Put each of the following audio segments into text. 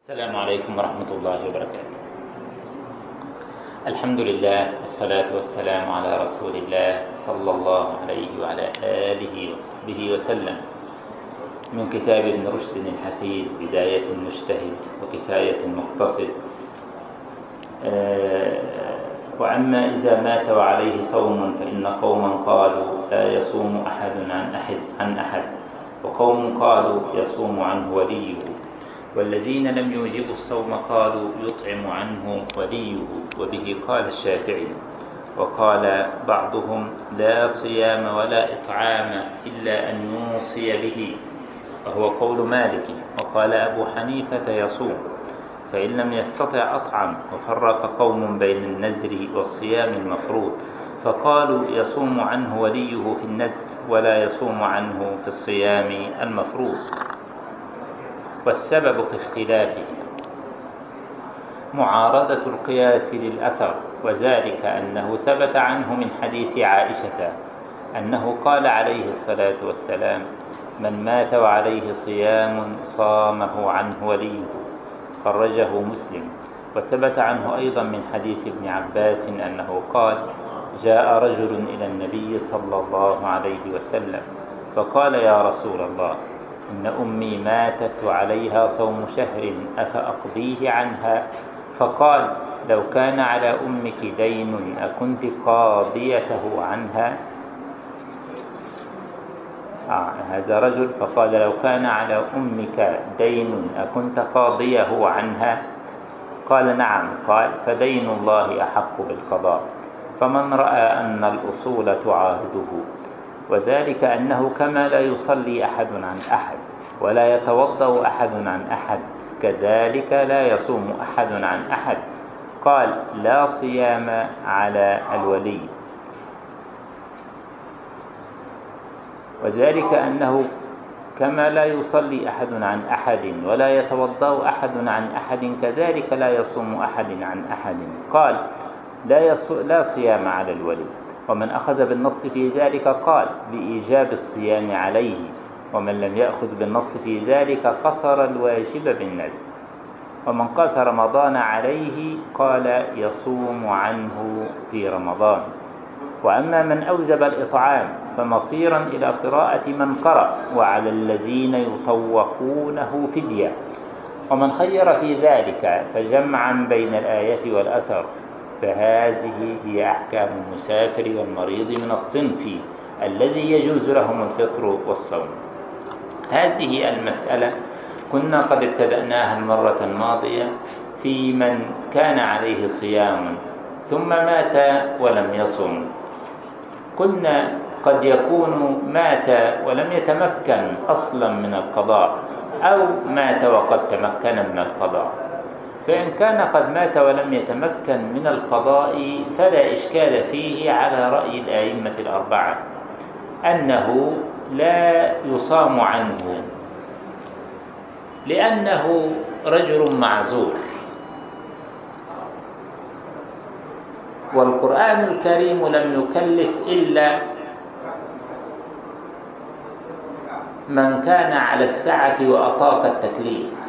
السلام عليكم ورحمة الله وبركاته. الحمد لله والصلاة والسلام على رسول الله صلى الله عليه وعلى آله وصحبه وسلم. من كتاب ابن رشد الحفيد بداية المجتهد وكفاية المقتصد آه، وأما إذا مات وعليه صوم فإن قوما قالوا لا يصوم أحد عن أحد عن أحد. وقوم قالوا يصوم عنه وليه. والذين لم يوجبوا الصوم قالوا يطعم عنه وليه وبه قال الشافعي وقال بعضهم لا صيام ولا إطعام إلا أن يوصي به وهو قول مالك وقال أبو حنيفة يصوم فإن لم يستطع أطعم وفرق قوم بين النزر والصيام المفروض فقالوا يصوم عنه وليه في النزر ولا يصوم عنه في الصيام المفروض. والسبب في اختلافه. معارضة القياس للأثر وذلك أنه ثبت عنه من حديث عائشة أنه قال عليه الصلاة والسلام من مات وعليه صيام صامه عنه وليه خرجه مسلم. وثبت عنه أيضا من حديث ابن عباس أنه قال جاء رجل إلى النبي صلى الله عليه وسلم فقال يا رسول الله إن أمي ماتت وعليها صوم شهر أفأقضيه عنها؟ فقال لو كان على أمك دين أكنت قاضيته عنها؟ آه هذا رجل. فقال لو كان على أمك دين أكنت قاضيه عنها؟ قال نعم. قال فدين الله أحق بالقضاء. فمن رأى أن الأصول تعارضه. وذلك أنه كما لا يصلي أحد عن أحد ولا يتوضأ أحد عن أحد كذلك لا يصوم أحد عن أحد. قال لا صيام على الولي. وذلك أنه كما لا يصلي أحد عن أحد ولا يتوضأ أحد عن أحد كذلك لا يصوم أحد عن أحد. قال لا, لا صيام على الولي. ومن أخذ بالنص في ذلك قال بإيجاب الصيام عليه. ومن لم يأخذ بالنص في ذلك قصر الواجب بالنزل ومن قاس رمضان عليه قال يصوم عنه في رمضان. وأما من أوجب الإطعام فمصيرا إلى قراءة من قرأ وعلى الذين يطوقونه فدية. ومن خير في ذلك فجمعا بين الآية والأثر. فهذه هي أحكام المسافر والمريض من الصنف الذي يجوز لهم الفطر والصوم. هذه المسألة كنا قد ابتدأناها المرة الماضية في من كان عليه صيام ثم مات ولم يصم. قلنا قد يكون مات ولم يتمكن أصلا من القضاء أو مات وقد تمكن من القضاء. فإن كان قد مات ولم يتمكن من القضاء فلا إشكال فيه على رأي الآئمة الأربعة أنه لا يصام عنه لأنه رجل معذور. والقرآن الكريم لم يكلف إلا من كان على السعة وأطاق التكليف.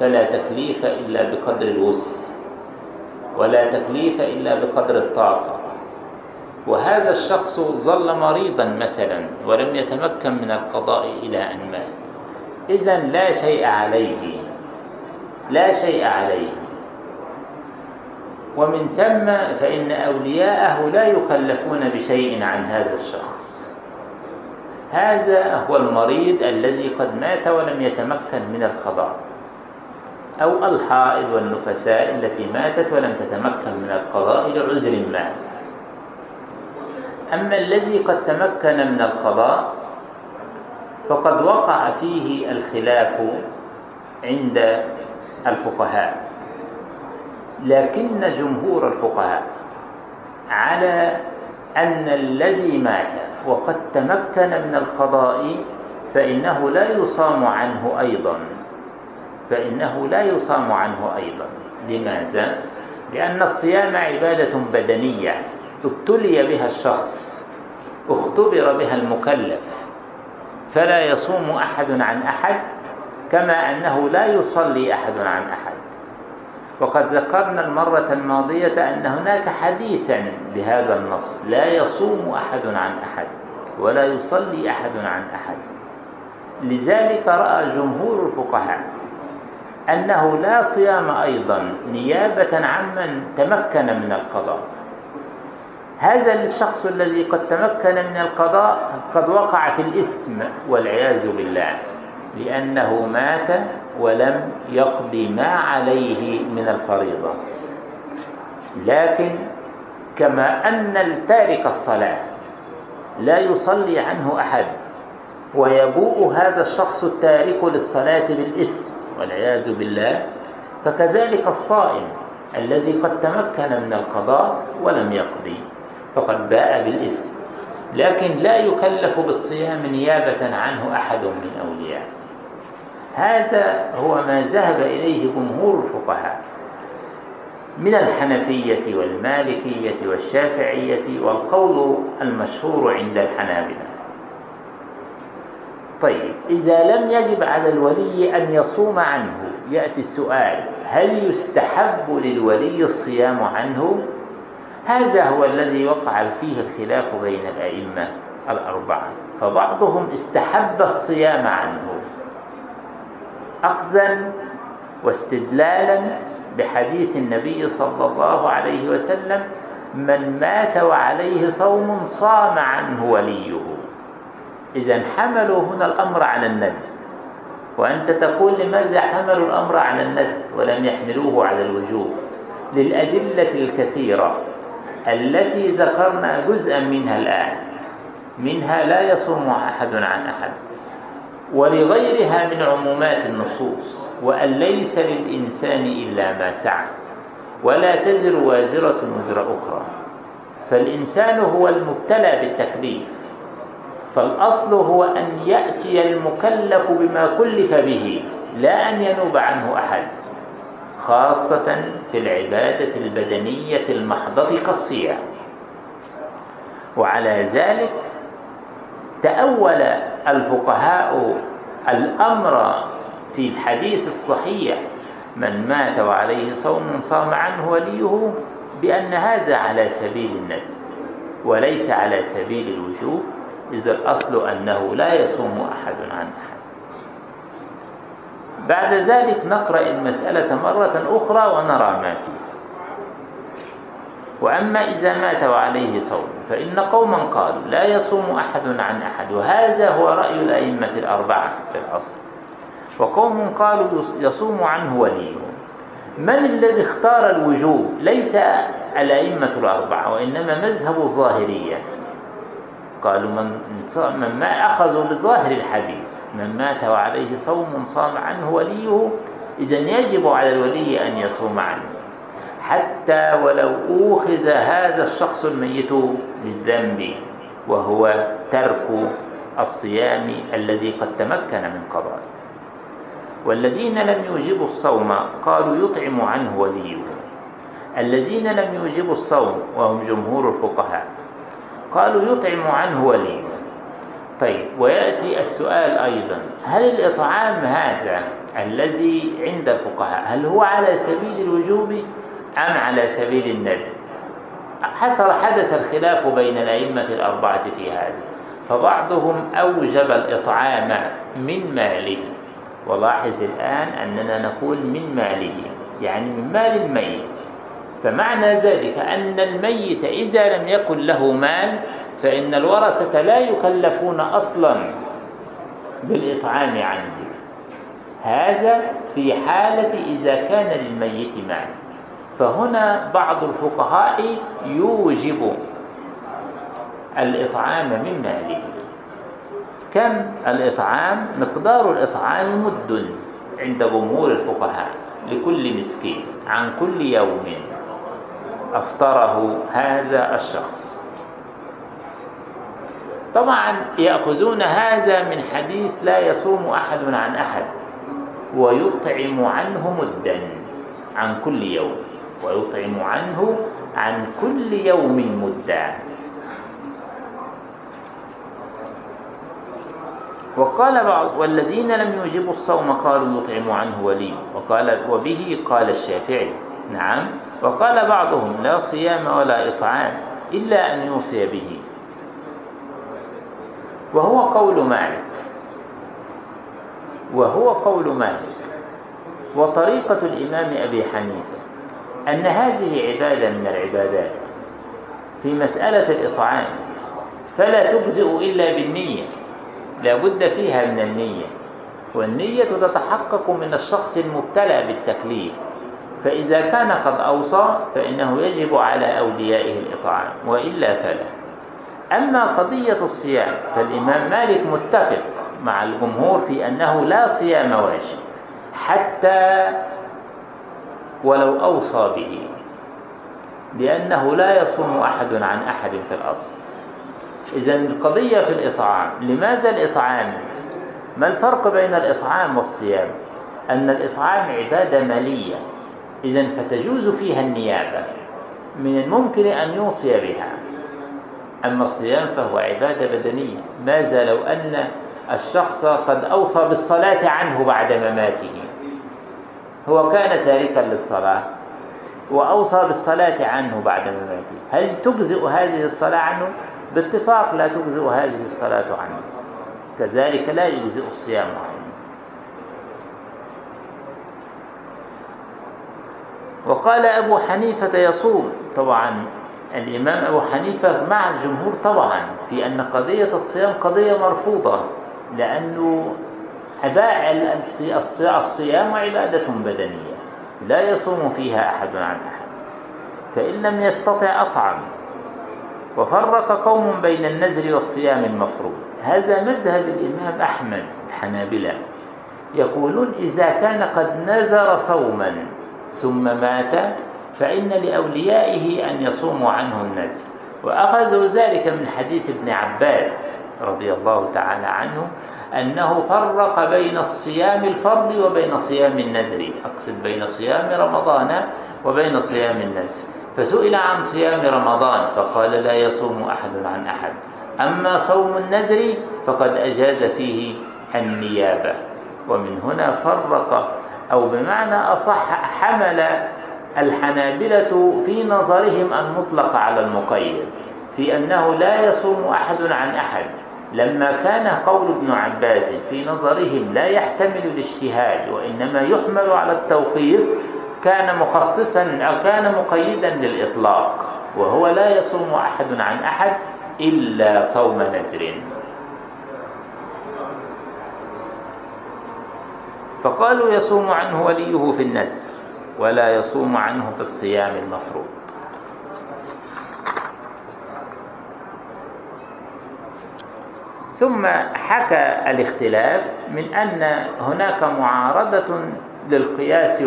فلا تكليف إلا بقدر الوسع ولا تكليف إلا بقدر الطاقة. وهذا الشخص ظل مريضا مثلا ولم يتمكن من القضاء إلى أن مات. إذا لا شيء عليه لا شيء عليه. ومن ثم فإن أولياءه لا يكلفون بشيء عن هذا الشخص. هذا هو المريض الذي قد مات ولم يتمكن من القضاء. أو الحائض والنفساء التي ماتت ولم تتمكن من القضاء لعذر ما. أما الذي قد تمكن من القضاء فقد وقع فيه الخلاف عند الفقهاء. لكن جمهور الفقهاء على أن الذي مات وقد تمكن من القضاء فإنه لا يصام عنه أيضا. فإنه لا يصام عنه أيضا. لماذا؟ لأن الصيام عبادة بدنية. ابتلي بها الشخص اختبر بها المكلف. فلا يصوم أحد عن أحد كما أنه لا يصلي أحد عن أحد. وقد ذكرنا المرة الماضية أن هناك حديثا بهذا النص لا يصوم أحد عن أحد ولا يصلي أحد عن أحد. لذلك رأى جمهور الفقهاء أنه لا صيام أيضا نيابة عمن تمكن من القضاء. هذا الشخص الذي قد تمكن من القضاء قد وقع في الإثم والعياذ بالله لأنه مات ولم يقضي ما عليه من الفريضة. لكن كما أن التارك الصلاة لا يصلي عنه أحد ويبوء هذا الشخص التارك للصلاة بالإثم والعياذ بالله فكذلك الصائم الذي قد تمكن من القضاء ولم يقضي فقد باء بالإثم. لكن لا يكلف بالصيام نيابة عنه أحد من أوليائه. هذا هو ما ذهب إليه جمهور الفقهاء من الحنفية والمالكية والشافعية والقول المشهور عند الحنابلة. طيب إذا لم يجب على الولي أن يصوم عنه يأتي السؤال هل يستحب للولي الصيام عنه؟ هذا هو الذي وقع فيه الخلاف بين الأئمة الأربعة فبعضهم استحب الصيام عنه أخذا واستدلالا بحديث النبي صلى الله عليه وسلم من مات وعليه صوم صام عنه وليه إذا حملوا هنا الأمر على الند. وأنت تقول لماذا حملوا الأمر على الند ولم يحملوه على الوجوب للأدلة الكثيرة التي ذكرنا جزءا منها الآن. منها لا يصوم أحد عن أحد. ولغيرها من عمومات النصوص وأن ليس للإنسان إلا ما سعى. ولا تزر وازرة وزر أخرى. فالإنسان هو المبتلى بالتكليف. فالأصل هو أن يأتي المكلف بما كلف به لا أن ينوب عنه أحد خاصة في العبادة البدنية المحضة كالصيام وعلى ذلك تأول الفقهاء الأمر في الحديث الصحيح من مات وعليه صوم صام عنه وليه بأن هذا على سبيل الند وليس على سبيل الوجوب إذا الأصل أنه لا يصوم أحد عن أحد. بعد ذلك نقرأ المسألة مرة أخرى ونرى ما فيه وأما إذا مات وعليه صوم فإن قوما قالوا لا يصوم أحد عن أحد وهذا هو رأي الأئمة الأربعة في الأصل وقوم قالوا يصوم عنه وليه. من الذي اختار الوجوب؟ ليس الأئمة الأربعة وإنما مذهب الظاهرية. قالوا من, من ما أخذوا بظاهر الحديث من مات وعليه صوم صام عنه وليه إذا يجب على الولي أن يصوم عنه. حتى ولو أوخذ هذا الشخص الميت بالذنب وهو ترك الصيام الذي قد تمكن من قضائه. والذين لم يوجبوا الصوم قالوا يطعم عنه وليه. الذين لم يوجبوا الصوم وهم جمهور الفقهاء قالوا يطعم عنه وليه طيب ويأتي السؤال أيضا. هل الإطعام هذا الذي عند الفقهاء هل هو على سبيل الوجوب أم على سبيل الند؟ حصل حدث الخلاف بين الأئمة الأربعة في هذا فبعضهم أوجب الإطعام من ماله. ولاحظ الآن أننا نقول من ماله يعني من مال الميت. فمعنى ذلك أن الميت إذا لم يكن له مال فإن الورثة لا يكلفون أصلا بالإطعام عنه. هذا في حالة إذا كان للميت مال. فهنا بعض الفقهاء يوجب الإطعام من ماله. كم الإطعام؟ مقدار الإطعام مد عند جمهور الفقهاء لكل مسكين عن كل يوم. أفطره هذا الشخص. طبعا يأخذون هذا من حديث لا يصوم أحد عن أحد ويطعم عنه مدا عن كل يوم ويطعم عنه عن كل يوم مدا. وقال بعض والذين لم يوجبوا الصوم قالوا يطعم عنه ولي وقال وبه قال الشافعي نعم وقال بعضهم لا صيام ولا إطعام إلا أن يوصي به. وهو قول مالك. وهو قول مالك. وطريقة الإمام أبي حنيفة أن هذه عبادة من العبادات. في مسألة الإطعام فلا تجزئ إلا بالنية. لا بد فيها من النية. والنية تتحقق من الشخص المبتلى بالتكليف. فإذا كان قد أوصى فإنه يجب على أوليائه الإطعام وإلا فلا أما قضية الصيام فالإمام مالك متفق مع الجمهور في أنه لا صيام واجب حتى ولو أوصى به لأنه لا يصوم أحد عن أحد في الأصل إذا القضية في الإطعام لماذا الإطعام؟ ما الفرق بين الإطعام والصيام؟ أن الإطعام عبادة مالية إذا فتجوز فيها النيابة من الممكن أن يوصي بها. أما الصيام فهو عبادة بدنية. ماذا لو أن الشخص قد أوصى بالصلاة عنه بعد مماته. هو كان تاركا للصلاة وأوصى بالصلاة عنه بعد مماته. هل تجزئ هذه الصلاة عنه؟ باتفاق لا تجزئ هذه الصلاة عنه. كذلك لا يجزئ الصيام عنه. وقال أبو حنيفة يصوم. طبعا الإمام أبو حنيفة مع الجمهور طبعا في أن قضية الصيام قضية مرفوضة لأنه الصيام عبادة بدنية لا يصوم فيها أحد عن أحد. فإن لم يستطع أطعم وفرق قوم بين النذر والصيام المفروض. هذا مذهب الإمام أحمد الحنابلة. يقولون إذا كان قد نذر صوما ثم مات فإن لأوليائه أن يصوموا عنه النذر وأخذوا ذلك من حديث ابن عباس رضي الله تعالى عنه أنه فرق بين الصيام الفرض وبين صيام النذر. أقصد بين صيام رمضان وبين صيام النذر. فسئل عن صيام رمضان فقال لا يصوم أحد عن أحد. أما صوم النذر فقد أجاز فيه النيابة. ومن هنا فرق أو بمعنى أصح حمل الحنابلة في نظرهم المطلق على المقيد في أنه لا يصوم أحد عن أحد. لما كان قول ابن عباس في نظرهم لا يحتمل الاجتهاد وإنما يحمل على التوقيف كان مخصصا أو كان مقيدا للإطلاق وهو لا يصوم أحد عن أحد إلا صوم نذر. فقالوا يصوم عنه وليه في النذر ولا يصوم عنه في الصيام المفروض. ثم حكى الاختلاف من أن هناك معارضة للقياس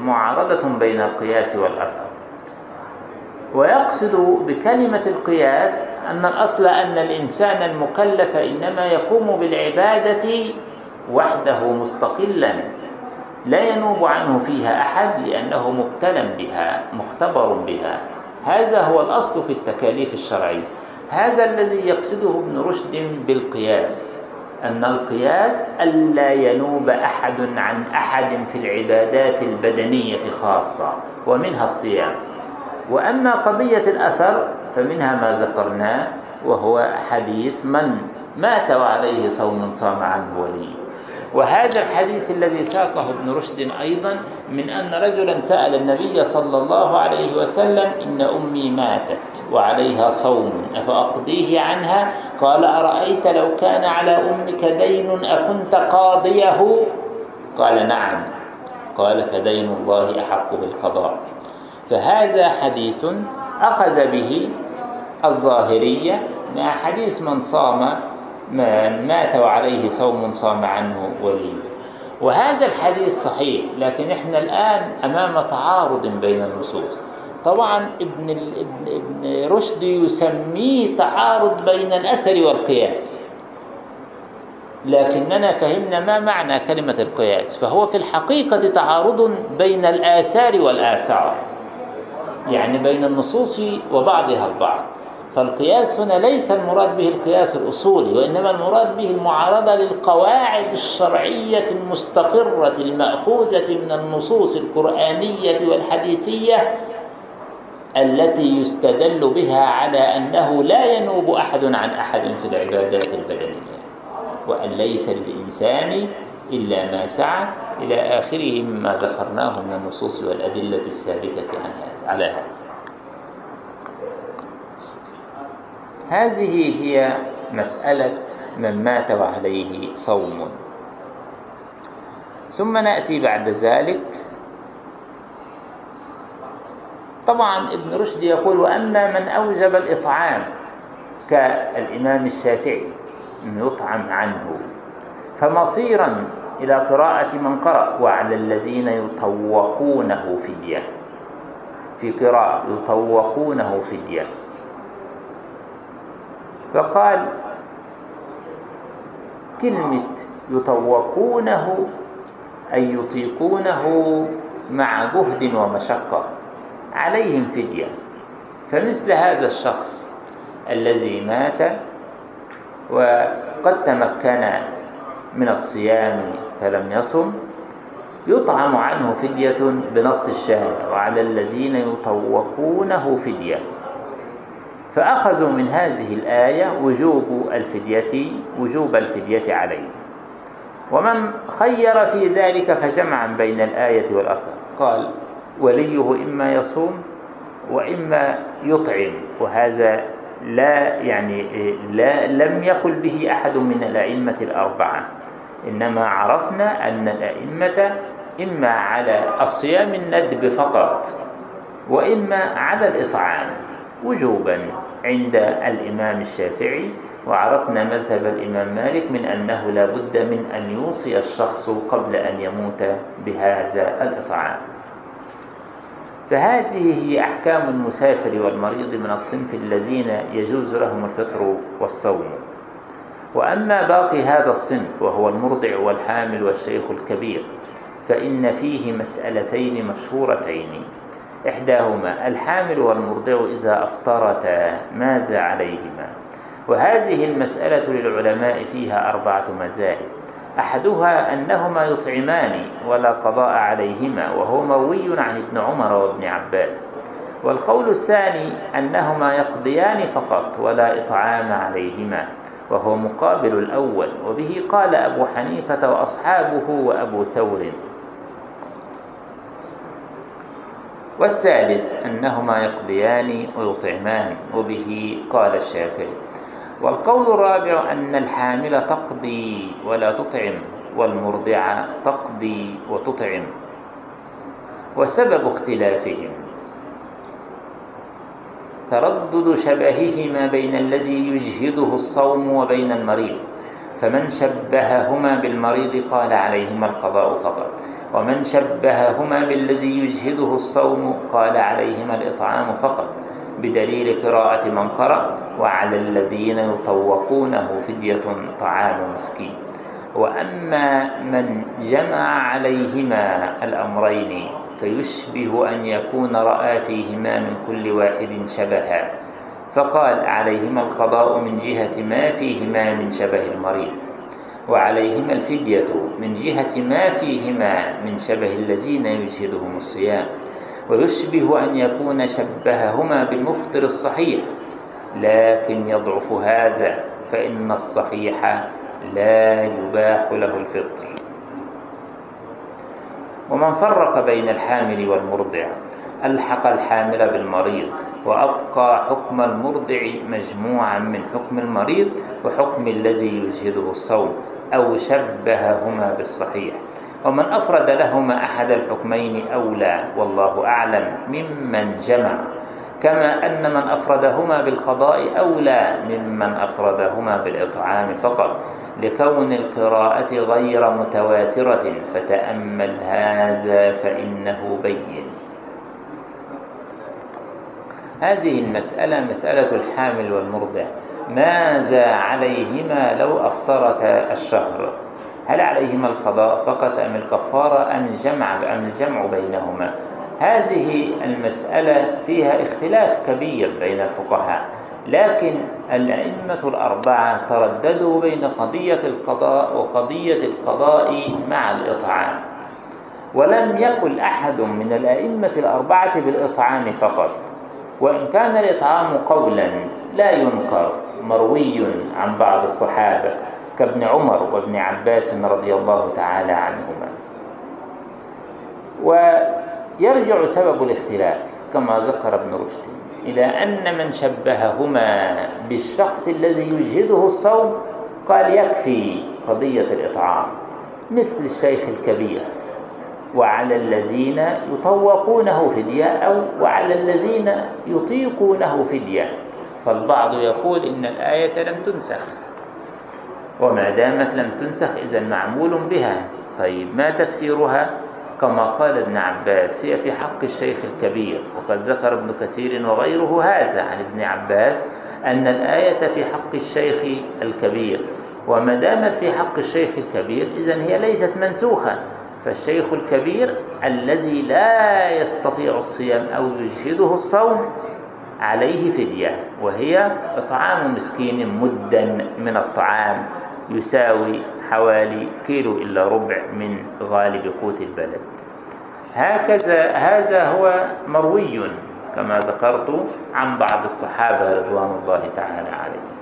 معارضة بين القياس والأثر ويقصد بكلمة القياس أن الأصل أن الإنسان المكلف إنما يقوم بالعبادة وحده مستقلا لا ينوب عنه فيها أحد لأنه مبتلى بها مختبر بها. هذا هو الأصل في التكاليف الشرعية. هذا الذي يقصده ابن رشد بالقياس أن القياس ألا ينوب أحد عن أحد في العبادات البدنية خاصة ومنها الصيام. وأما قضية الأثر فمنها ما ذكرناه وهو حديث من مات وعليه صوم صام عنه وليه وهذا الحديث الذي ساقه ابن رشد أيضا من أن رجلا سأل النبي صلى الله عليه وسلم إن أمي ماتت وعليها صوم أفأقضيه عنها؟ قال أرأيت لو كان على أمك دين أكنت قاضيه؟ قال نعم. قال فدين الله أحق بالقضاء. فهذا حديث أخذ به الظاهرية مع حديث من صام من مات وعليه صوم صام عنه ولي وهذا الحديث صحيح لكن إحنا الآن أمام تعارض بين النصوص. طبعا ابن ابن ابن رشد يسميه تعارض بين الأثر والقياس. لكننا فهمنا ما معنى كلمة القياس فهو في الحقيقة تعارض بين الآثار والآثار. يعني بين النصوص وبعضها البعض. فالقياس هنا ليس المراد به القياس الأصولي وإنما المراد به المعارضة للقواعد الشرعية المستقرة المأخوذة من النصوص القرآنية والحديثية التي يستدل بها على أنه لا ينوب أحد عن أحد في العبادات البدنية وأن ليس للإنسان إلا ما سعى إلى آخره مما ذكرناه من النصوص والأدلة الثابتة على هذا. هذه هي مسألة من مات وعليه صوم. ثم نأتي بعد ذلك. طبعا ابن رشد يقول وأما من أوجب الإطعام كالإمام الشافعي يطعم عنه فمصيرا إلى قراءة من قرأ وعلى الذين يطوقونه فدية. في قراءة يطوقونه فدية. فقال كلمة يطوقونه أي يطيقونه مع جهد ومشقة عليهم فدية. فمثل هذا الشخص الذي مات وقد تمكن من الصيام فلم يصم يطعم عنه فدية بنص الشارع وعلى الذين يطوقونه فدية. فأخذوا من هذه الآية وجوب الفدية وجوب الفدية عليه. ومن خير في ذلك فجمعا بين الآية والأثر. قال وليه إما يصوم وإما يطعم وهذا لا يعني لا لم يقل به أحد من الأئمة الأربعة. إنما عرفنا أن الأئمة إما على الصيام الندب فقط وإما على الإطعام وجوبا. عند الإمام الشافعي وعرفنا مذهب الإمام مالك من أنه لا بد من أن يوصي الشخص قبل أن يموت بهذا الإطعام. فهذه هي أحكام المسافر والمريض من الصنف الذين يجوز لهم الفطر والصوم. وأما باقي هذا الصنف وهو المرضع والحامل والشيخ الكبير فإن فيه مسألتين مشهورتين. إحداهما الحامل والمرضع إذا أفطرتا ماذا عليهما؟ وهذه المسألة للعلماء فيها أربعة مذاهب. أحدها أنهما يطعمان ولا قضاء عليهما وهو مروي عن ابن عمر وابن عباس. والقول الثاني أنهما يقضيان فقط ولا إطعام عليهما وهو مقابل الأول. وبه قال أبو حنيفة وأصحابه وأبو ثور. والثالث أنهما يقضيان ويطعمان وبه قال الشافعي. والقول الرابع أن الحامل تقضي ولا تطعم والمرضع تقضي وتطعم. وسبب اختلافهم. تردد شبههما بين الذي يجهده الصوم وبين المريض. فمن شبههما بالمريض قال عليهما القضاء فقط. ومن شبههما بالذي يجهده الصوم قال عليهما الإطعام فقط بدليل قراءة من قرأ وعلى الذين يطوقونه فدية طعام مسكين. وأما من جمع عليهما الأمرين فيشبه أن يكون رأى فيهما من كل واحد شبها فقال عليهما القضاء من جهة ما فيهما من شبه المريض. وعليهما الفدية من جهة ما فيهما من شبه الذين يجهدهم الصيام. ويشبه أن يكون شبههما بالمفطر الصحيح لكن يضعف هذا فإن الصحيح لا يباح له الفطر. ومن فرق بين الحامل والمرضع ألحق الحامل بالمريض وأبقى حكم المرضع مجموعا من حكم المريض وحكم الذي يجهده الصوم. أو شبههما بالصحيح. ومن أفرد لهما أحد الحكمين أولى والله أعلم ممن جمع. كما أن من أفردهما بالقضاء أولى ممن أفردهما بالإطعام فقط. لكون القراءة غير متواترة فتأمل هذا فإنه بين. هذه المسألة مسألة الحامل والمرضع. ماذا عليهما لو أفطرتا الشهر؟ هل عليهما القضاء فقط أم الكفارة أم الجمع أم الجمع بينهما؟ هذه المسألة فيها اختلاف كبير بين الفقهاء لكن الأئمة الأربعة ترددوا بين قضية القضاء وقضية القضاء مع الإطعام. ولم يقل أحد من الأئمة الأربعة بالإطعام فقط وإن كان الإطعام قولا لا ينكر. مروي عن بعض الصحابة كابن عمر وابن عباس رضي الله تعالى عنهما. ويرجع سبب الاختلاف كما ذكر ابن رشد إلى أن من شبههما بالشخص الذي يجهده الصوم قال يكفي قضية الإطعام مثل الشيخ الكبير وعلى الذين يطوقونه فدية أو وعلى الذين يطيقونه فدية. فالبعض يقول إن الآية لم تنسخ. وما دامت لم تنسخ إذا معمول بها. طيب ما تفسيرها؟ كما قال ابن عباس هي في حق الشيخ الكبير. وقد ذكر ابن كثير وغيره هذا عن ابن عباس أن الآية في حق الشيخ الكبير. وما دامت في حق الشيخ الكبير إذا هي ليست منسوخة. فالشيخ الكبير الذي لا يستطيع الصيام أو يجهده الصوم عليه فدية. وهي إطعام مسكين مدا من الطعام يساوي حوالي كيلو إلا ربع من غالب قوت البلد. هكذا هذا هو مروي كما ذكرت عن بعض الصحابة رضوان الله تعالى عليهم.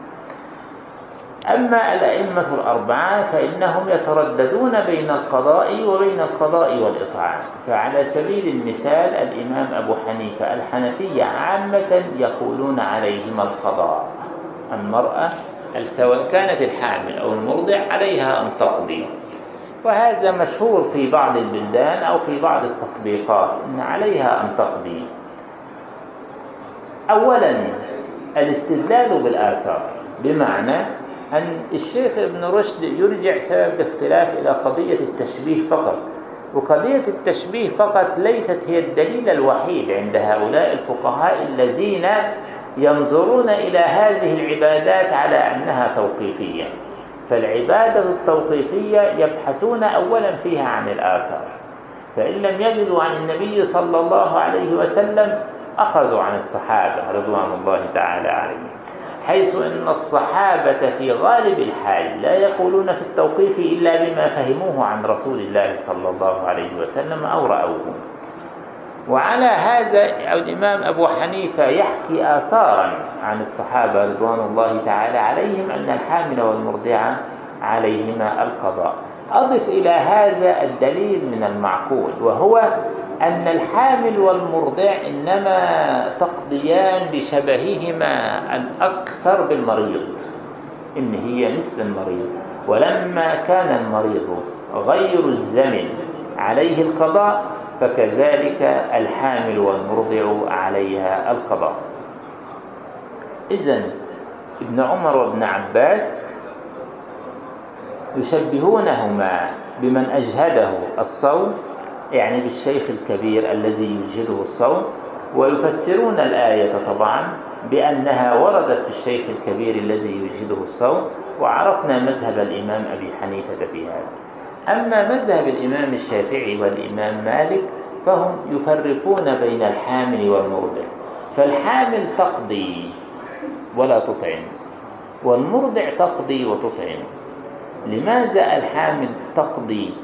أما الأئمة الأربعة فإنهم يترددون بين القضاء وبين القضاء والإطعام. فعلى سبيل المثال الإمام أبو حنيفة الحنفية عامة يقولون عليهما القضاء. المرأة سواء كانت الحامل أو المرضع عليها أن تقضي. وهذا مشهور في بعض البلدان أو في بعض التطبيقات أن عليها أن تقضي. أولا الاستدلال بالآثار بمعنى أن الشيخ ابن رشد يرجع سبب الاختلاف إلى قضية التشبيه فقط. وقضية التشبيه فقط ليست هي الدليل الوحيد عند هؤلاء الفقهاء الذين ينظرون إلى هذه العبادات على أنها توقيفية. فالعبادة التوقيفية يبحثون أولا فيها عن الآثار. فإن لم يجدوا عن النبي صلى الله عليه وسلم أخذوا عن الصحابة رضوان الله تعالى عليهم. حيث أن الصحابة في غالب الحال لا يقولون في التوقيف إلا بما فهموه عن رسول الله صلى الله عليه وسلم أو رأوه. وعلى هذا الإمام أبو حنيفة يحكي آثارا عن الصحابة رضوان الله تعالى عليهم أن الحامل والمرضعة عليهما القضاء. أضف إلى هذا الدليل من المعقول وهو أن الحامل والمرضع إنما تقضيان بشبههما الأكثر بالمريض إن هي مثل المريض. ولما كان المريض غير الزمن عليه القضاء فكذلك الحامل والمرضع عليها القضاء. إذن ابن عمر وابن عباس يشبهونهما بمن أجهده الصوم يعني بالشيخ الكبير الذي يجهده الصوم ويفسرون الآية طبعا بأنها وردت في الشيخ الكبير الذي يجهده الصوم وعرفنا مذهب الإمام أبي حنيفة في هذا. أما مذهب الإمام الشافعي والإمام مالك فهم يفرقون بين الحامل والمرضع. فالحامل تقضي ولا تطعم والمرضع تقضي وتطعم. لماذا الحامل تقضي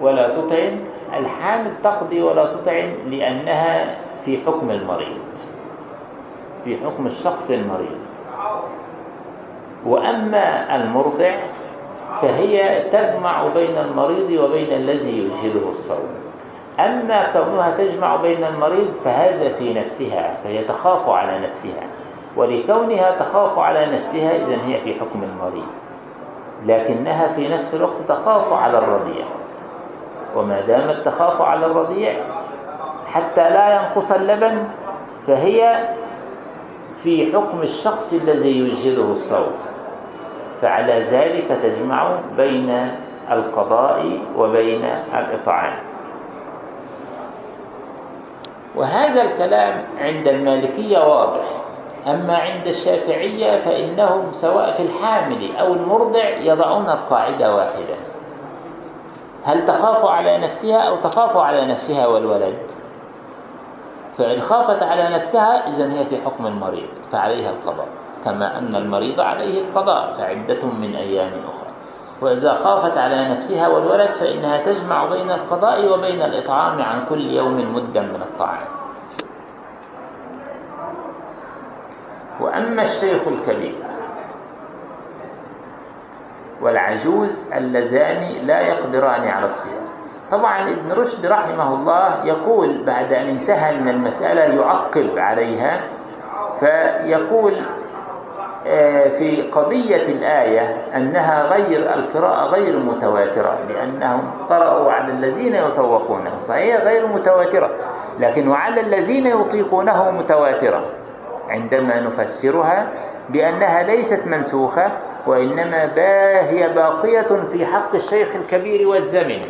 ولا تطعم؟ الحامل تقضي ولا تطعم لأنها في حكم المريض في حكم الشخص المريض. وأما المرضع فهي تجمع بين المريض وبين الذي يجهده الصوم. أما كونها تجمع بين المريض فهذا في نفسها فهي تخاف على نفسها. ولكونها تخاف على نفسها إذن هي في حكم المريض. لكنها في نفس الوقت تخاف على الرضيع. وما دامت تخاف على الرضيع حتى لا ينقص اللبن فهي في حكم الشخص الذي يجهده الصوم. فعلى ذلك تجمع بين القضاء وبين الإطعام. وهذا الكلام عند المالكية واضح. أما عند الشافعية فإنهم سواء في الحامل أو المرضع يضعون القاعدة واحدة. هل تخاف على نفسها أو تخاف على نفسها والولد؟ فإن خافت على نفسها إذن هي في حكم المريض فعليها القضاء كما أن المريض عليه القضاء فعدة من أيام أخرى. وإذا خافت على نفسها والولد فإنها تجمع بين القضاء وبين الإطعام عن كل يوم مدا من الطعام. وأما الشيخ الكبير والعجوز اللذان لا يقدران على الصيام. طبعا ابن رشد رحمه الله يقول بعد أن انتهى من المسألة يعقب عليها فيقول آه، في قضية الآية أنها غير القراءة غير متواترة لأنهم قرأوا على الذين يطوقونه صحيح غير متواترة لكن وعلى الذين يطيقونه متواترة. عندما نفسرها بأنها ليست منسوخة وإنما هي باقية في حق الشيخ الكبير والزمن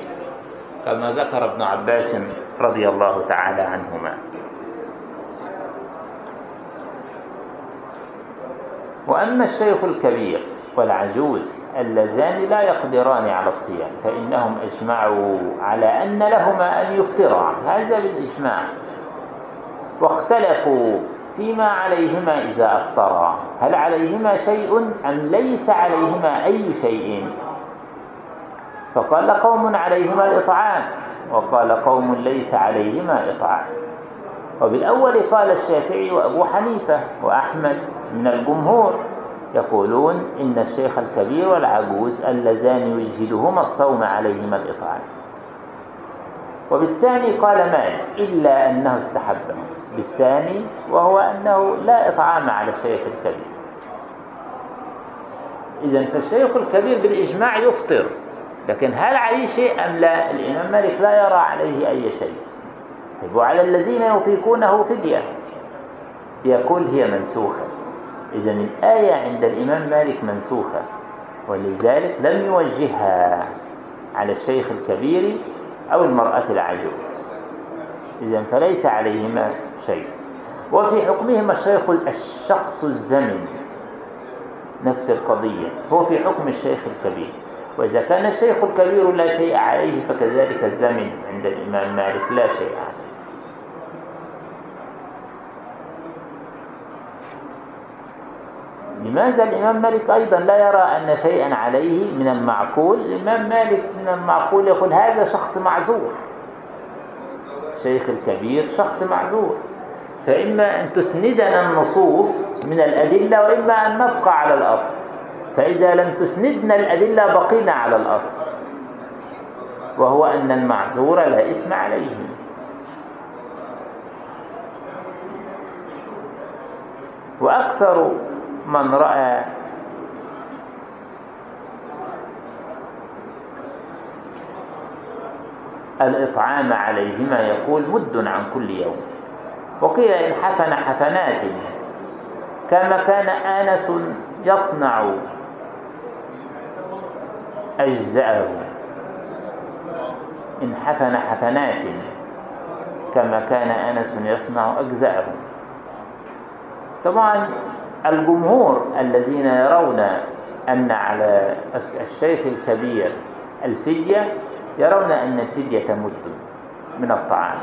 كما ذكر ابن عباس رضي الله تعالى عنهما. وأما الشيخ الكبير والعجوز اللذان لا يقدران على الصيام فإنهم أجمعوا على أن لهما أن يفطرا هذا بالإجماع. واختلفوا فيما عليهما إذا أفطرا. هل عليهما شيء أم ليس عليهما أي شيء؟ فقال قوم عليهما الإطعام وقال قوم ليس عليهما إطعام. وبالأول قال الشافعي وأبو حنيفة وأحمد من الجمهور يقولون إن الشيخ الكبير والعجوز اللذان يجهدهما الصوم عليهما الإطعام. وبالثاني قال مالك إلا أنه استحبه بالثاني وهو أنه لا إطعام على الشيخ الكبير. إذا فالشيخ الكبير بالإجماع يفطر لكن هل عليه شيء أم لا؟ الإمام مالك لا يرى عليه أي شيء. طيب وعلى الذين يطيقونه فدية. يقول هي منسوخة. إذا الآية عند الإمام مالك منسوخة ولذلك لم يوجهها على الشيخ الكبير أو المرأة العجوز. إذا فليس عليهما شيء. وفي حكمهما الشيخ الشخص الزمن. نفس القضية. هو في حكم الشيخ الكبير. وإذا كان الشيخ الكبير لا شيء عليه فكذلك الزمن عند الإمام مالك لا شيء عليه. لماذا الإمام مالك أيضا لا يرى أن شيئا عليه من المعقول؟ الإمام مالك من المعقول يقول هذا شخص معذور. الشيخ الكبير شخص معذور. فإما أن تسندنا النصوص من الأدلة وإما أن نبقى على الأصل. فإذا لم تسندنا الأدلة بقينا على الأصل. وهو أن المعذور لا إثم عليه. وأكثر من رأى الإطعام عليهما يقول مد عن كل يوم. وقيل إن حفن حفنات كما كان آنس يصنع أجزاءه إن حفن حفنات كما كان أنس يصنع أجزاءه طبعا الجمهور الذين يرون أن على الشيخ الكبير الفدية يرون أن الفدية مد من الطعام.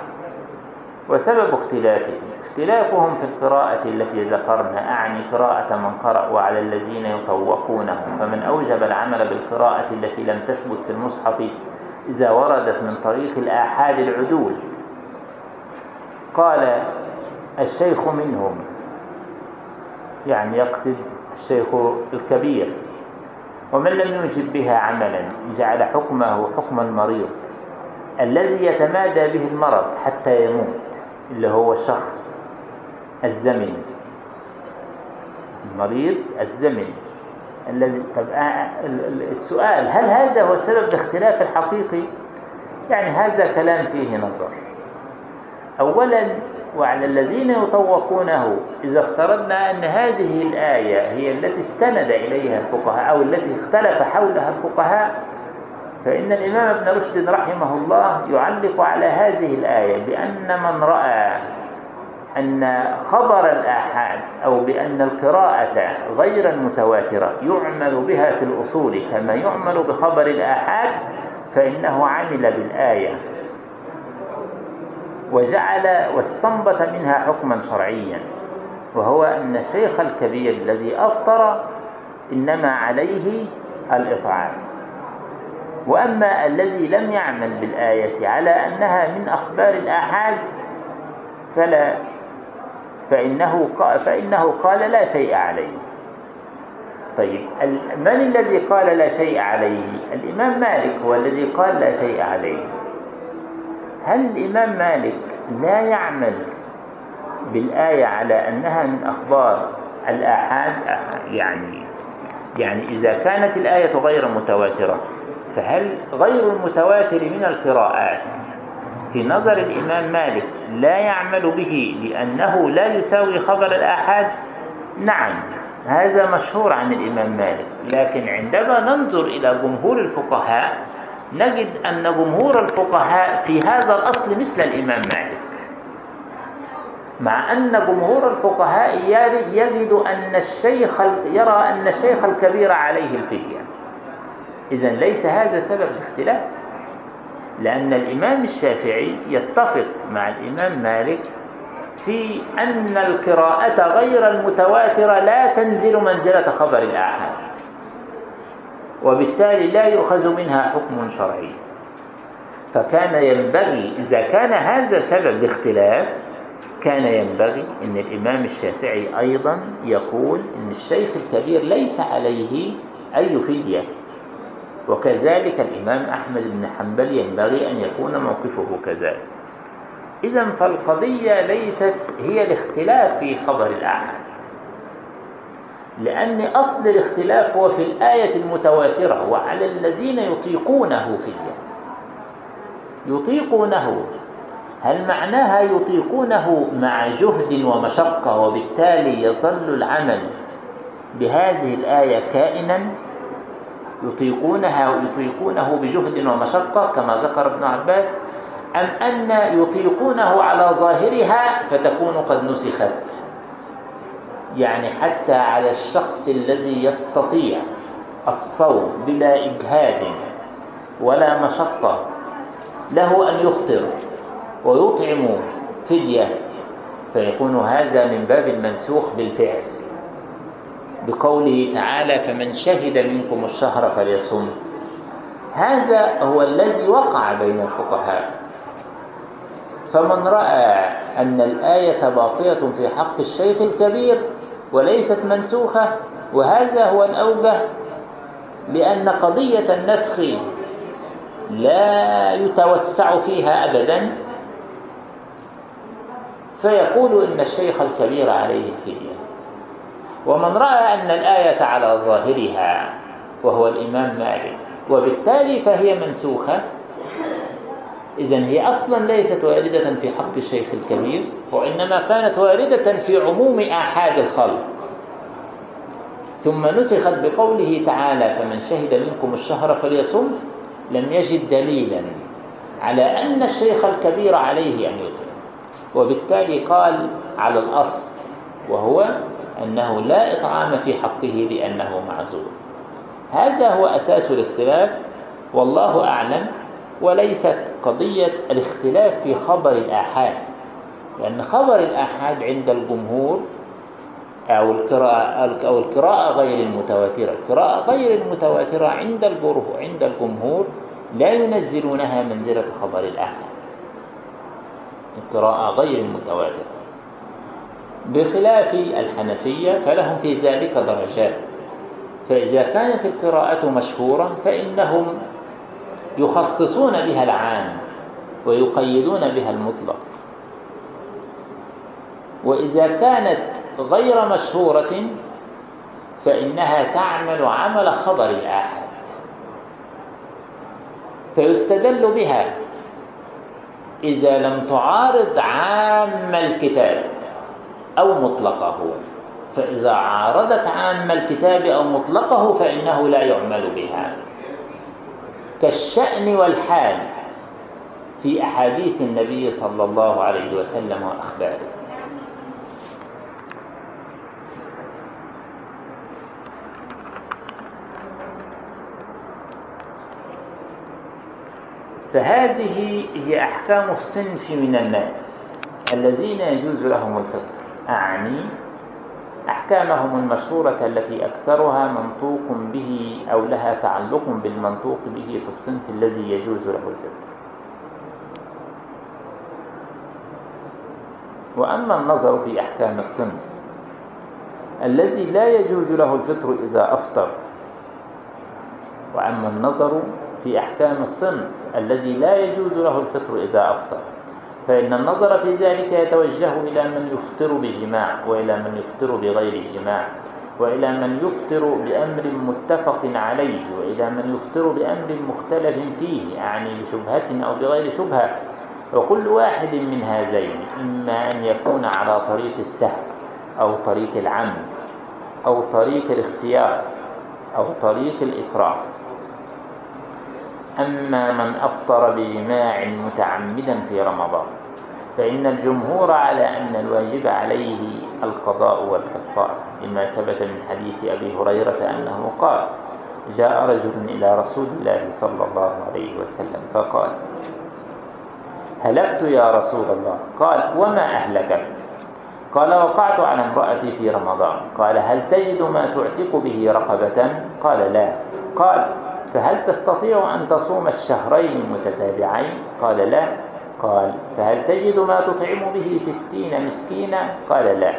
وسبب اختلافهم اختلافهم في القراءة التي ذكرنا. أعني قراءة من قرأ وعلى الذين يطوقونهم. فمن أوجب العمل بالقراءة التي لم تثبت في المصحف إذا وردت من طريق الآحاد العدول قال الشيخ منهم يعني يقصد الشيخ الكبير. ومن لم يوجب بها عملا جعل حكمه حكم المريض الذي يتمادى به المرض حتى يموت اللي هو الشخص الزمن المريض الزمن الذي طب آه، السؤال هل هذا هو سبب الاختلاف الحقيقي؟ يعني هذا كلام فيه نظر. أولا وعلى الذين يطوقونه. إذا افترضنا أن هذه الآية هي التي استند إليها الفقهاء أو التي اختلف حولها الفقهاء فإن الإمام ابن رشد رحمه الله يعلق على هذه الآية بأن من رأى أن خبر الآحاد أو بأن القراءة غير المتواترة يعمل بها في الأصول كما يعمل بخبر الآحاد فإنه عمل بالآية. وجعل واستنبط منها حكما شرعيا وهو أن الشيخ الكبير الذي أفطر إنما عليه الإطعام. وأما الذي لم يعمل بالآية على أنها من أخبار الآحاد فلا فإنه فإنه قال لا شيء عليه. طيب من الذي قال لا شيء عليه؟ الإمام مالك هو الذي قال لا شيء عليه. هل الإمام مالك لا يعمل بالآية على أنها من أخبار الآحاد؟ يعني يعني إذا كانت الآية غير متواترة فهل غير المتواتر من القراءات؟ في نظر الإمام مالك لا يعمل به لأنه لا يساوي خبر الآحاد؟ نعم هذا مشهور عن الإمام مالك لكن عندما ننظر إلى جمهور الفقهاء نجد أن جمهور الفقهاء في هذا الأصل مثل الإمام مالك. مع أن جمهور الفقهاء يجد أن الشيخ يرى أن الشيخ الكبير عليه الفدية. إذا ليس هذا سبب الاختلاف. لأن الإمام الشافعي يتفق مع الإمام مالك في أن القراءة غير المتواترة لا تنزل منزلة خبر الآحاد وبالتالي لا يؤخذ منها حكم شرعي. فكان ينبغي إذا كان هذا سبب الاختلاف كان ينبغي أن الإمام الشافعي أيضا يقول أن الشيخ الكبير ليس عليه أي فدية. وكذلك الإمام أحمد بن حنبل ينبغي أن يكون موقفه كذلك. إذا فالقضية ليست هي الاختلاف في خبر الأعمال لأن أصل الاختلاف هو في الآية المتواترة وعلى الذين يطيقونه فدية يطيقونه. هل معناها يطيقونه مع جهد ومشقة وبالتالي يظل العمل بهذه الآية كائنا؟ يطيقونها ويطيقونه بجهد ومشقة كما ذكر ابن عباس أم أن يطيقونه على ظاهرها فتكون قد نسخت؟ يعني حتى على الشخص الذي يستطيع الصوم بلا إجهاد ولا مشقة له أن يفطر ويطعم فدية. فيكون هذا من باب المنسوخ بالفعل. بقوله تعالى فمن شهد منكم الشهر فليصم هذا هو الذي وقع بين الفقهاء. فمن رأى أن الآية باقية في حق الشيخ الكبير وليست منسوخة وهذا هو الأوجه لأن قضية النسخ لا يتوسع فيها أبدا. فيقول إن الشيخ الكبير عليه الفدية ومن رأى أن الآية على ظاهرها وهو الإمام مالك وبالتالي فهي منسوخة إذا هي أصلا ليست واردة في حق الشيخ الكبير وإنما كانت واردة في عموم آحاد الخلق. ثم نسخت بقوله تعالى فمن شهد منكم الشهر فليصم لم يجد دليلا على أن الشيخ الكبير عليه أن يطعم وبالتالي قال على الأصل وهو أنه لا إطعام في حقه لأنه معذور هذا هو أساس الاختلاف والله أعلم وليست قضية الاختلاف في خبر الآحاد لأن خبر الآحاد عند الجمهور أو القراءة أو القراءة غير المتواترة، القراءة غير المتواترة عند الجمهور عند الجمهور لا ينزلونها منزلة خبر الآحاد. القراءة غير المتواترة. بخلاف الحنفية فلهم في ذلك درجات. فإذا كانت القراءة مشهورة فإنهم يخصصون بها العام ويقيدون بها المطلق. وإذا كانت غير مشهورة فإنها تعمل عمل خبر الآحد فيستدل بها إذا لم تعارض عام الكتاب أو مطلقه. فإذا عارضت عام الكتاب أو مطلقه فإنه لا يعمل بها. كالشأن والحال في أحاديث النبي صلى الله عليه وسلم وأخباره. فهذه هي أحكام الصنف من الناس الذين يجوز لهم الفطر أعني أحكامهم المشهورة التي أكثرها منطوق به أو لها تعلق بالمنطوق به في الصنف الذي يجوز له الفطر وأما النظر في أحكام الصنف الذي لا يجوز له الفطر إذا أفطر وأما النظر في أحكام الصنف الذي لا يجوز له الفطر إذا أفطر. فإن النظر في ذلك يتوجه إلى من يفطر بجماع وإلى من يفطر بغير جماع وإلى من يفطر بأمر متفق عليه وإلى من يفطر بأمر مختلف فيه يعني بشبهة أو بغير شبهة. وكل واحد من هذين إما أن يكون على طريق السهل أو طريق العمد أو طريق الاختيار أو طريق الإكراه أما من أفطر بجماع متعمدا في رمضان فإن الجمهور على أن الواجب عليه القضاء والكفار لما ثبت من حديث أبي هريرة أنه قال جاء رجل إلى رسول الله صلى الله عليه وسلم فقال هلكت يا رسول الله؟ قال وما أهلكك؟ قال وقعت على امرأتي في رمضان. قال هل تجد ما تعتق به رقبة؟ قال لا. قال فهل تستطيع أن تصوم الشهرين متتابعين؟ قال لا. قال فهل تجد ما تطعم به ستين مسكينا؟ قال لا.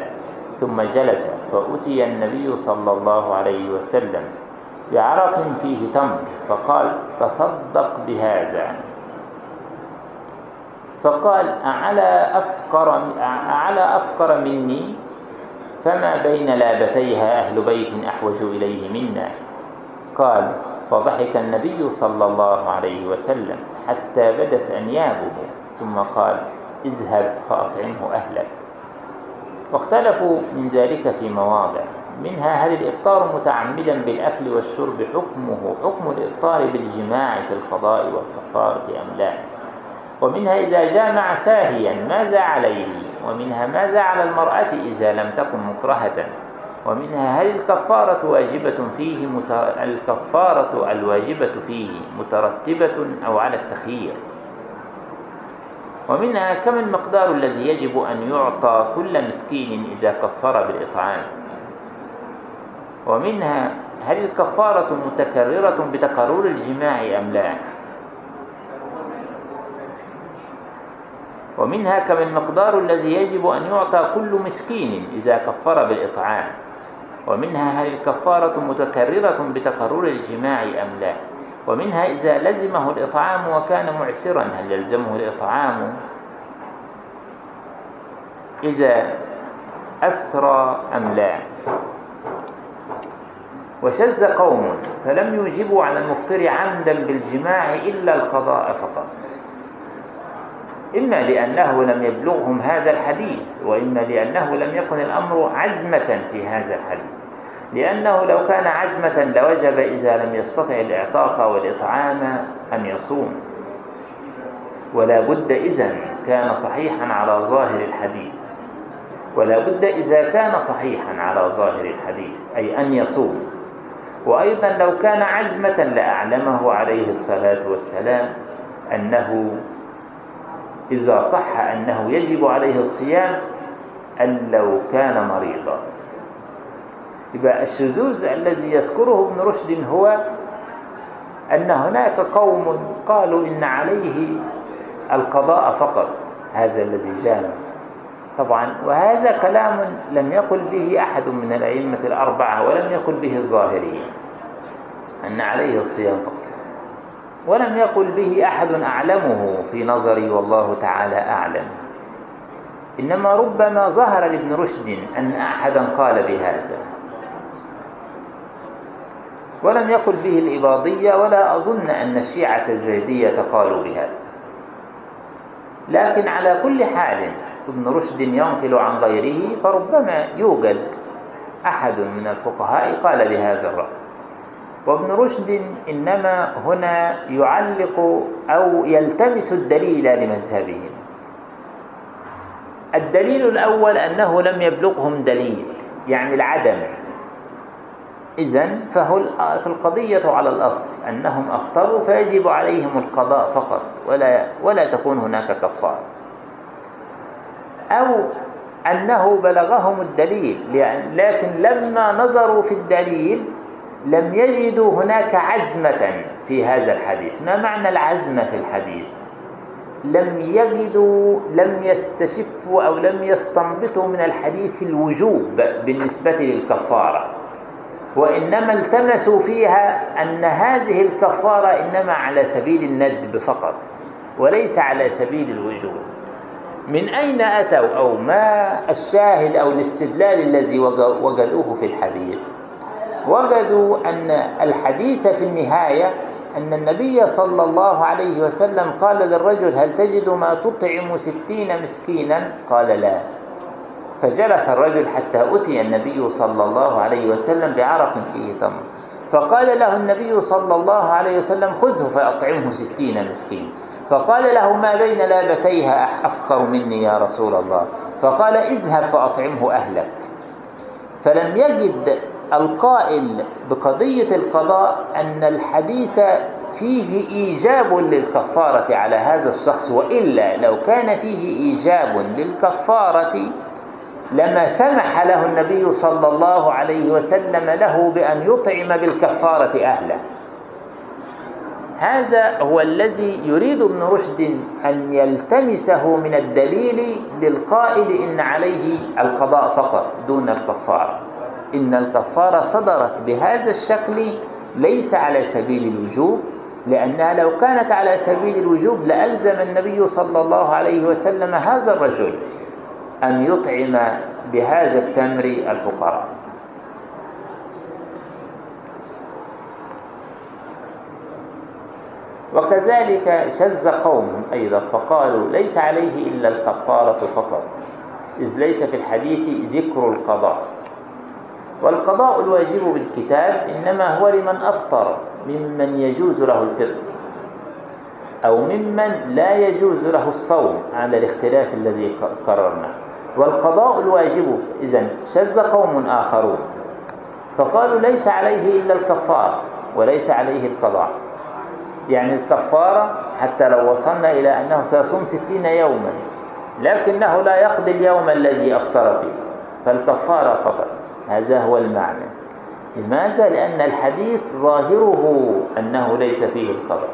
ثم جلس فأتي النبي صلى الله عليه وسلم بعرق فيه تمر فقال تصدق بهذا. فقال أعلى أفقر, أعلى أفقر مني؟ فما بين لابتيها أهل بيت أحوج إليه منا. قال فضحك النبي صلى الله عليه وسلم حتى بدت أنيابه ثم قال اذهب فأطعمه أهلك. واختلفوا من ذلك في مواضع. منها هل الإفطار متعمدا بالأكل والشرب حكمه حكم الإفطار بالجماع في القضاء والكفارة أم لا؟ ومنها إذا جامع ساهيا ماذا عليه؟ ومنها ماذا على المرأة إذا لم تكن مكرهة؟ ومنها هل الكفارة واجبة فيه. الكفارة الواجبة فيه مترتبة أو على التخيير؟ ومنها كم المقدار الذي يجب أن يعطى كل مسكين إذا كفر بالإطعام؟ ومنها هل الكفارة متكررة بتكرر الجماع أم لا؟ ومنها كم المقدار الذي يجب أن يعطى كل مسكين إذا كفر بالإطعام؟ ومنها هل الكفارة متكررة بتكرر الجماع أم لا؟ ومنها إذا لزمه الإطعام وكان معسرا هل يلزمه الإطعام؟ إذا أسرى أم لا؟ وشذ قوم فلم يجبوا على المفطر عمدا بالجماع إلا القضاء فقط. إما لأنه لم يبلغهم هذا الحديث وإما لأنه لم يكن الأمر عزمة في هذا الحديث. لأنه لو كان عزمة لوجب إذا لم يستطع الإعطاق والإطعام أن يصوم. ولا بد إذا كان صحيحا على ظاهر الحديث. ولا بد إذا كان صحيحا على ظاهر الحديث أي أن يصوم. وأيضا لو كان عزمة لأعلمه عليه الصلاة والسلام أنه إذا صح أنه يجب عليه الصيام أن لو كان مريضا. يبقى الشذوذ الذي يذكره ابن رشد هو أن هناك قوم قالوا إن عليه القضاء فقط هذا الذي جاء. طبعا وهذا كلام لم يقل به أحد من الأئمة الأربعة ولم يقل به الظاهريين أن عليه الصيام فقط. ولم يقل به أحد أعلمه في نظري والله تعالى أعلم. إنما ربما ظهر لابن رشد أن أحدا قال بهذا. ولم يقل به الإباضية ولا أظن أن الشيعة الزيدية قالوا بهذا. لكن على كل حال ابن رشد ينقل عن غيره فربما يوجد أحد من الفقهاء قال بهذا الرأي. وابن رشد إنما هنا يعلق أو يلتمس الدليل لمذهبهم الدليل الأول أنه لم يبلغهم دليل يعني العدم. إذا فهو فالقضية على الأصل أنهم أفطروا فيجب عليهم القضاء فقط ولا ولا تكون هناك كفارة. أو أنه بلغهم الدليل لكن لما نظروا في الدليل لم يجدوا هناك عزمة في هذا الحديث. ما معنى العزمة في الحديث؟ لم يجدوا لم يستشفوا أو لم يستنبطوا من الحديث الوجوب بالنسبة للكفارة. وإنما التمسوا فيها أن هذه الكفارة إنما على سبيل الندب فقط وليس على سبيل الوجوب. من أين أتوا؟ أو ما الشاهد أو الاستدلال الذي وجدوه في الحديث؟ وجدوا أن الحديث في النهاية أن النبي صلى الله عليه وسلم قال للرجل هل تجد ما تطعم ستين مسكينا؟ قال لا. فجلس الرجل حتى أتي النبي صلى الله عليه وسلم بعرق فيه تمر. فقال له النبي صلى الله عليه وسلم خذه فأطعمه ستين مسكين. فقال له ما بين لابتيها أفقر مني يا رسول الله؟ فقال اذهب فأطعمه أهلك. فلم يجد القائل بقضية القضاء أن الحديث فيه إيجاب للكفارة على هذا الشخص وإلا لو كان فيه إيجاب للكفارة لما سمح له النبي صلى الله عليه وسلم له بأن يطعم بالكفارة أهله. هذا هو الذي يريد ابن رشد أن يلتمسه من الدليل للقائل إن عليه القضاء فقط دون الكفارة. إن الكفارة صدرت بهذا الشكل ليس على سبيل الوجوب لأنها لو كانت على سبيل الوجوب لألزم النبي صلى الله عليه وسلم هذا الرجل أن يطعم بهذا التمر الفقراء. وكذلك شز قوم أيضا فقالوا ليس عليه إلا الكفارة فقط إذ ليس في الحديث ذكر القضاء. والقضاء الواجب بالكتاب إنما هو لمن أفطر ممن يجوز له الفطر أو ممن لا يجوز له الصوم على الاختلاف الذي قررناه والقضاء الواجب إذا شذ قوم آخرون. فقالوا ليس عليه إلا الكفارة وليس عليه القضاء. يعني الكفارة حتى لو وصلنا إلى أنه سيصوم ستين يوما لكنه لا يقضي اليوم الذي أفطر فيه. فالكفارة فقط. هذا هو المعنى. لماذا؟ لأن الحديث ظاهره أنه ليس فيه القضاء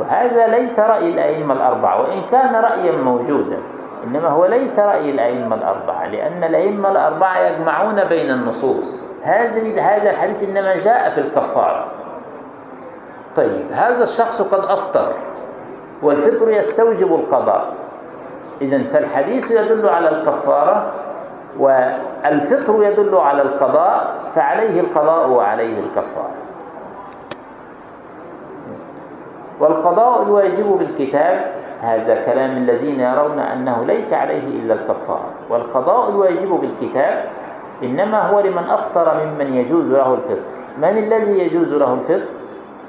وهذا ليس رأي الأئمة الأربعة وإن كان رأيا موجودا إنما هو ليس رأي الأئمة الأربعة لأن الأئمة الأربعة يجمعون بين النصوص. هذه هذا الحديث إنما جاء في الكفارة. طيب هذا الشخص قد أفطر والفطر يستوجب القضاء. إذا فالحديث يدل على الكفارة والفطر يدل على القضاء فعليه القضاء وعليه الكفارة. والقضاء الواجب بالكتاب هذا كلام الذين يرون أنه ليس عليه إلا الكفارة. والقضاء الواجب بالكتاب إنما هو لمن أفطر ممن يجوز له الفطر من الذي يجوز له الفطر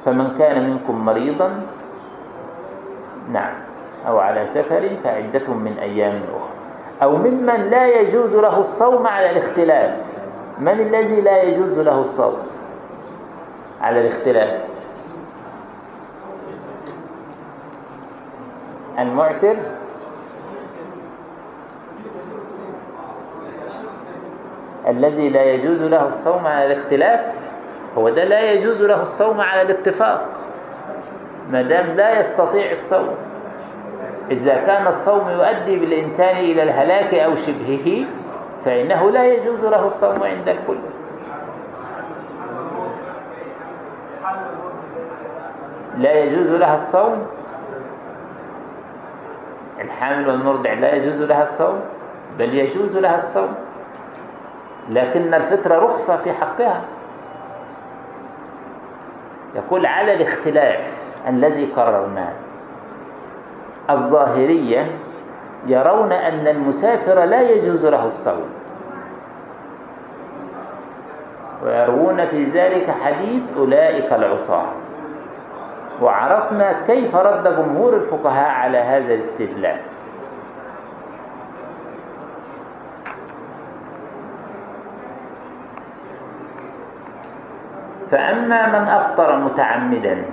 فمن كان منكم مريضا نعم أو على سفر فعدة من أيام أخرى. أو ممن لا يجوز له الصوم على الاختلاف. من الذي لا يجوز له الصوم على الاختلاف؟ المعسر. الذي لا يجوز له الصوم على الاختلاف هو ده لا يجوز له الصوم على الاتفاق. ما دام لا يستطيع الصوم. إذا كان الصوم يؤدي بالإنسان إلى الهلاك أو شبهه فإنه لا يجوز له الصوم عند الكل. لا يجوز لها الصوم؟ الحامل والمرضع لا يجوز لها الصوم؟ بل يجوز لها الصوم. لكن الفطرة رخصة في حقها. يقول على الاختلاف الذي قررناه. الظاهرية يرون أن المسافر لا يجوز له الصوم. ويروون في ذلك حديث أولئك العصاة. وعرفنا كيف رد جمهور الفقهاء على هذا الاستدلال. فأما من أفطر متعمدا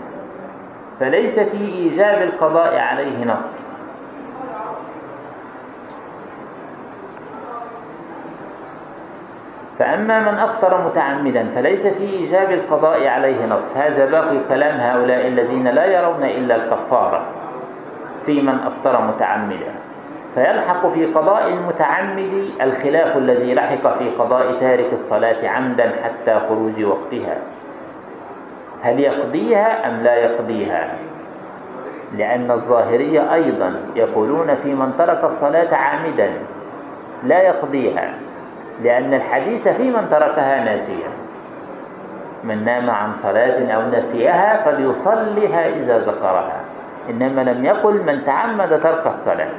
فليس في إيجاب القضاء عليه نص. فأما من أفطر متعمدا فليس في إيجاب القضاء عليه نص. هذا باقي كلام هؤلاء الذين لا يرون إلا الكفارة في من أفطر متعمدا. فيلحق في قضاء المتعمد الخلاف الذي لحق في قضاء تارك الصلاة عمدا حتى خروج وقتها. هل يقضيها أم لا يقضيها؟ لأن الظاهرية أيضا يقولون في من ترك الصلاة عامدا لا يقضيها لأن الحديث في من تركها ناسيا. من نام عن صلاة أو نسيها فليصلها إذا ذكرها إنما لم يقل من تعمد ترك الصلاة.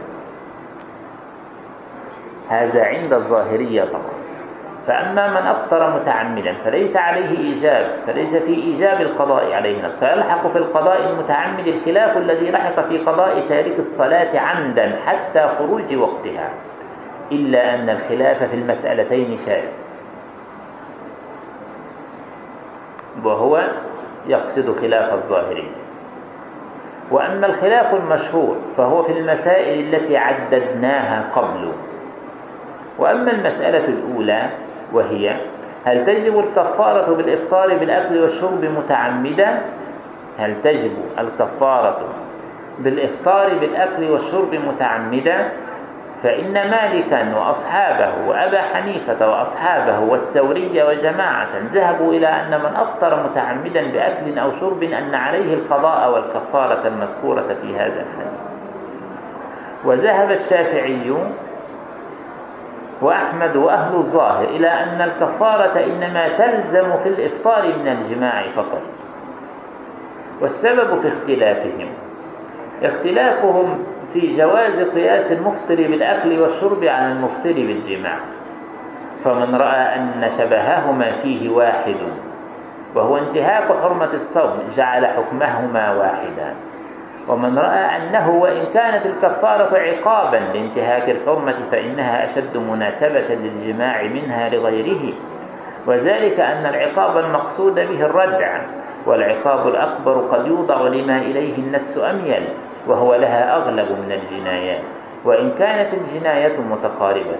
هذا عند الظاهرية طبعا. فأما من أفطر متعمدا فليس عليه إيجاب فليس في إيجاب القضاء عليه نص فيلحق في القضاء المتعمد الخلاف الذي لحق في قضاء تارك الصلاة عمدا حتى خروج وقتها إلا أن الخلاف في المسألتين شاذ. وهو يقصد خلاف الظاهري وأما الخلاف المشهور فهو في المسائل التي عددناها قبل. وأما المسألة الأولى وهي هل تجب الكفارة بالإفطار بالأكل والشرب متعمدا هل تجب الكفارة بالإفطار بالأكل والشرب متعمدا فإن مالكا وأصحابه وأبا حنيفة وأصحابه والثوري وجماعة ذهبوا إلى أن من أفطر متعمدا بأكل أو شرب أن عليه القضاء والكفارة المذكورة في هذا الحديث. وذهب الشافعي وأحمد وأهل الظاهر إلى أن الكفارة إنما تلزم في الإفطار من الجماع فقط. والسبب في اختلافهم اختلافهم في جواز قياس المفطر بالأكل والشرب عن المفطر بالجماع. فمن رأى أن شبههما فيه واحد وهو انتهاك حرمة الصوم جعل حكمهما واحدا. ومن رأى أنه وإن كانت الكفارة عقابا لانتهاك الحرمة فإنها أشد مناسبة للجماع منها لغيره. وذلك أن العقاب المقصود به الردع والعقاب الأكبر قد يوضع لما إليه النفس أميل وهو لها أغلب من الجنايات. وإن كانت الجناية متقاربة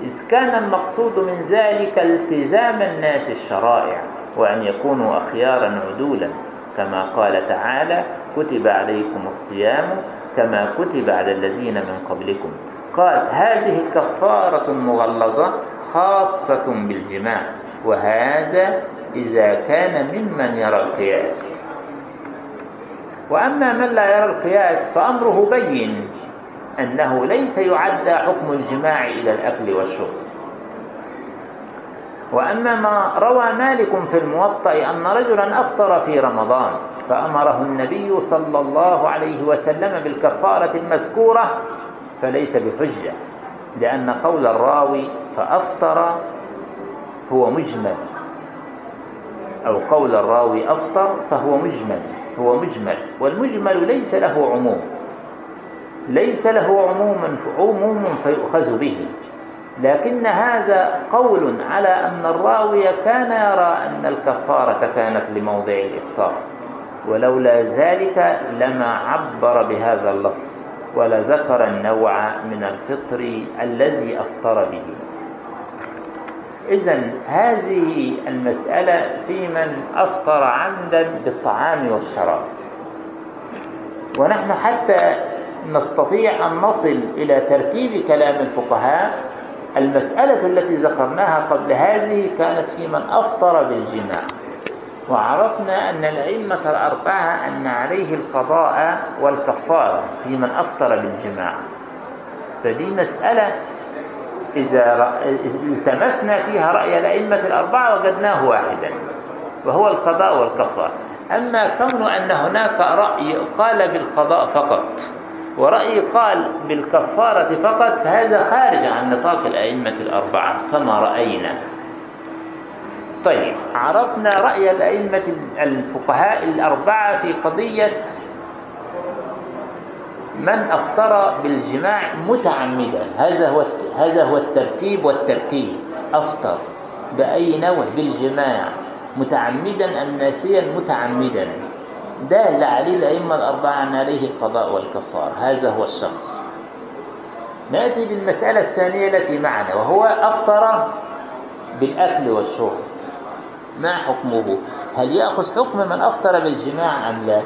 إذ كان المقصود من ذلك التزام الناس الشرائع وأن يكونوا أخيارا عدولا كما قال تعالى كتب عليكم الصيام كما كتب على الذين من قبلكم. قال هذه كفارة مغلظة خاصة بالجماع وهذا إذا كان ممن يرى القياس. وأما من لا يرى القياس فأمره بين أنه ليس يعدى حكم الجماع إلى الأكل والشرب. وأما ما روى مالك في الموطأ أن رجلا أفطر في رمضان فأمره النبي صلى الله عليه وسلم بالكفارة المذكورة فليس بحجة لأن قول الراوي فأفطر هو مجمل أو قول الراوي أفطر فهو مجمل هو مجمل والمجمل ليس له عموم ليس له عموم عموم فيؤخذ به لكن هذا قول على أن الراوي كان يرى أن الكفارة كانت لموضع الإفطار. ولولا ذلك لما عبر بهذا اللفظ ولذكر النوع من الفطر الذي أفطر به. إذا هذه المسألة في من أفطر عمدا بالطعام والشراب. ونحن حتى نستطيع أن نصل إلى ترتيب كلام الفقهاء. المسألة التي ذكرناها قبل هذه كانت في من أفطر بالجماع. وعرفنا أن الأئمة الأربعة أن عليه القضاء والكفارة في من أفطر بالجماع فدي مسألة إذا التمسنا فيها رأي الأئمة الأربعة وجدناه واحدا وهو القضاء والكفارة. أما كون أن هناك رأي قال بالقضاء فقط ورأي قال بالكفارة فقط فهذا خارج عن نطاق الأئمة الأربعة كما رأينا. طيب عرفنا رأي الأئمة الفقهاء الأربعة في قضية من أفطر بالجماع متعمدا. هذا هو هذا هو الترتيب والترتيب. أفطر بأي نوع بالجماع متعمدا أم ناسيا؟ متعمدا. دال عليه الأئمة الأربعة أن عليه القضاء والكفار. هذا هو الشخص. نأتي للمسألة الثانية التي معنا وهو أفطر بالأكل والشرب. ما حكمه؟ هل يأخذ حكم من أفطر بالجماع أم لا؟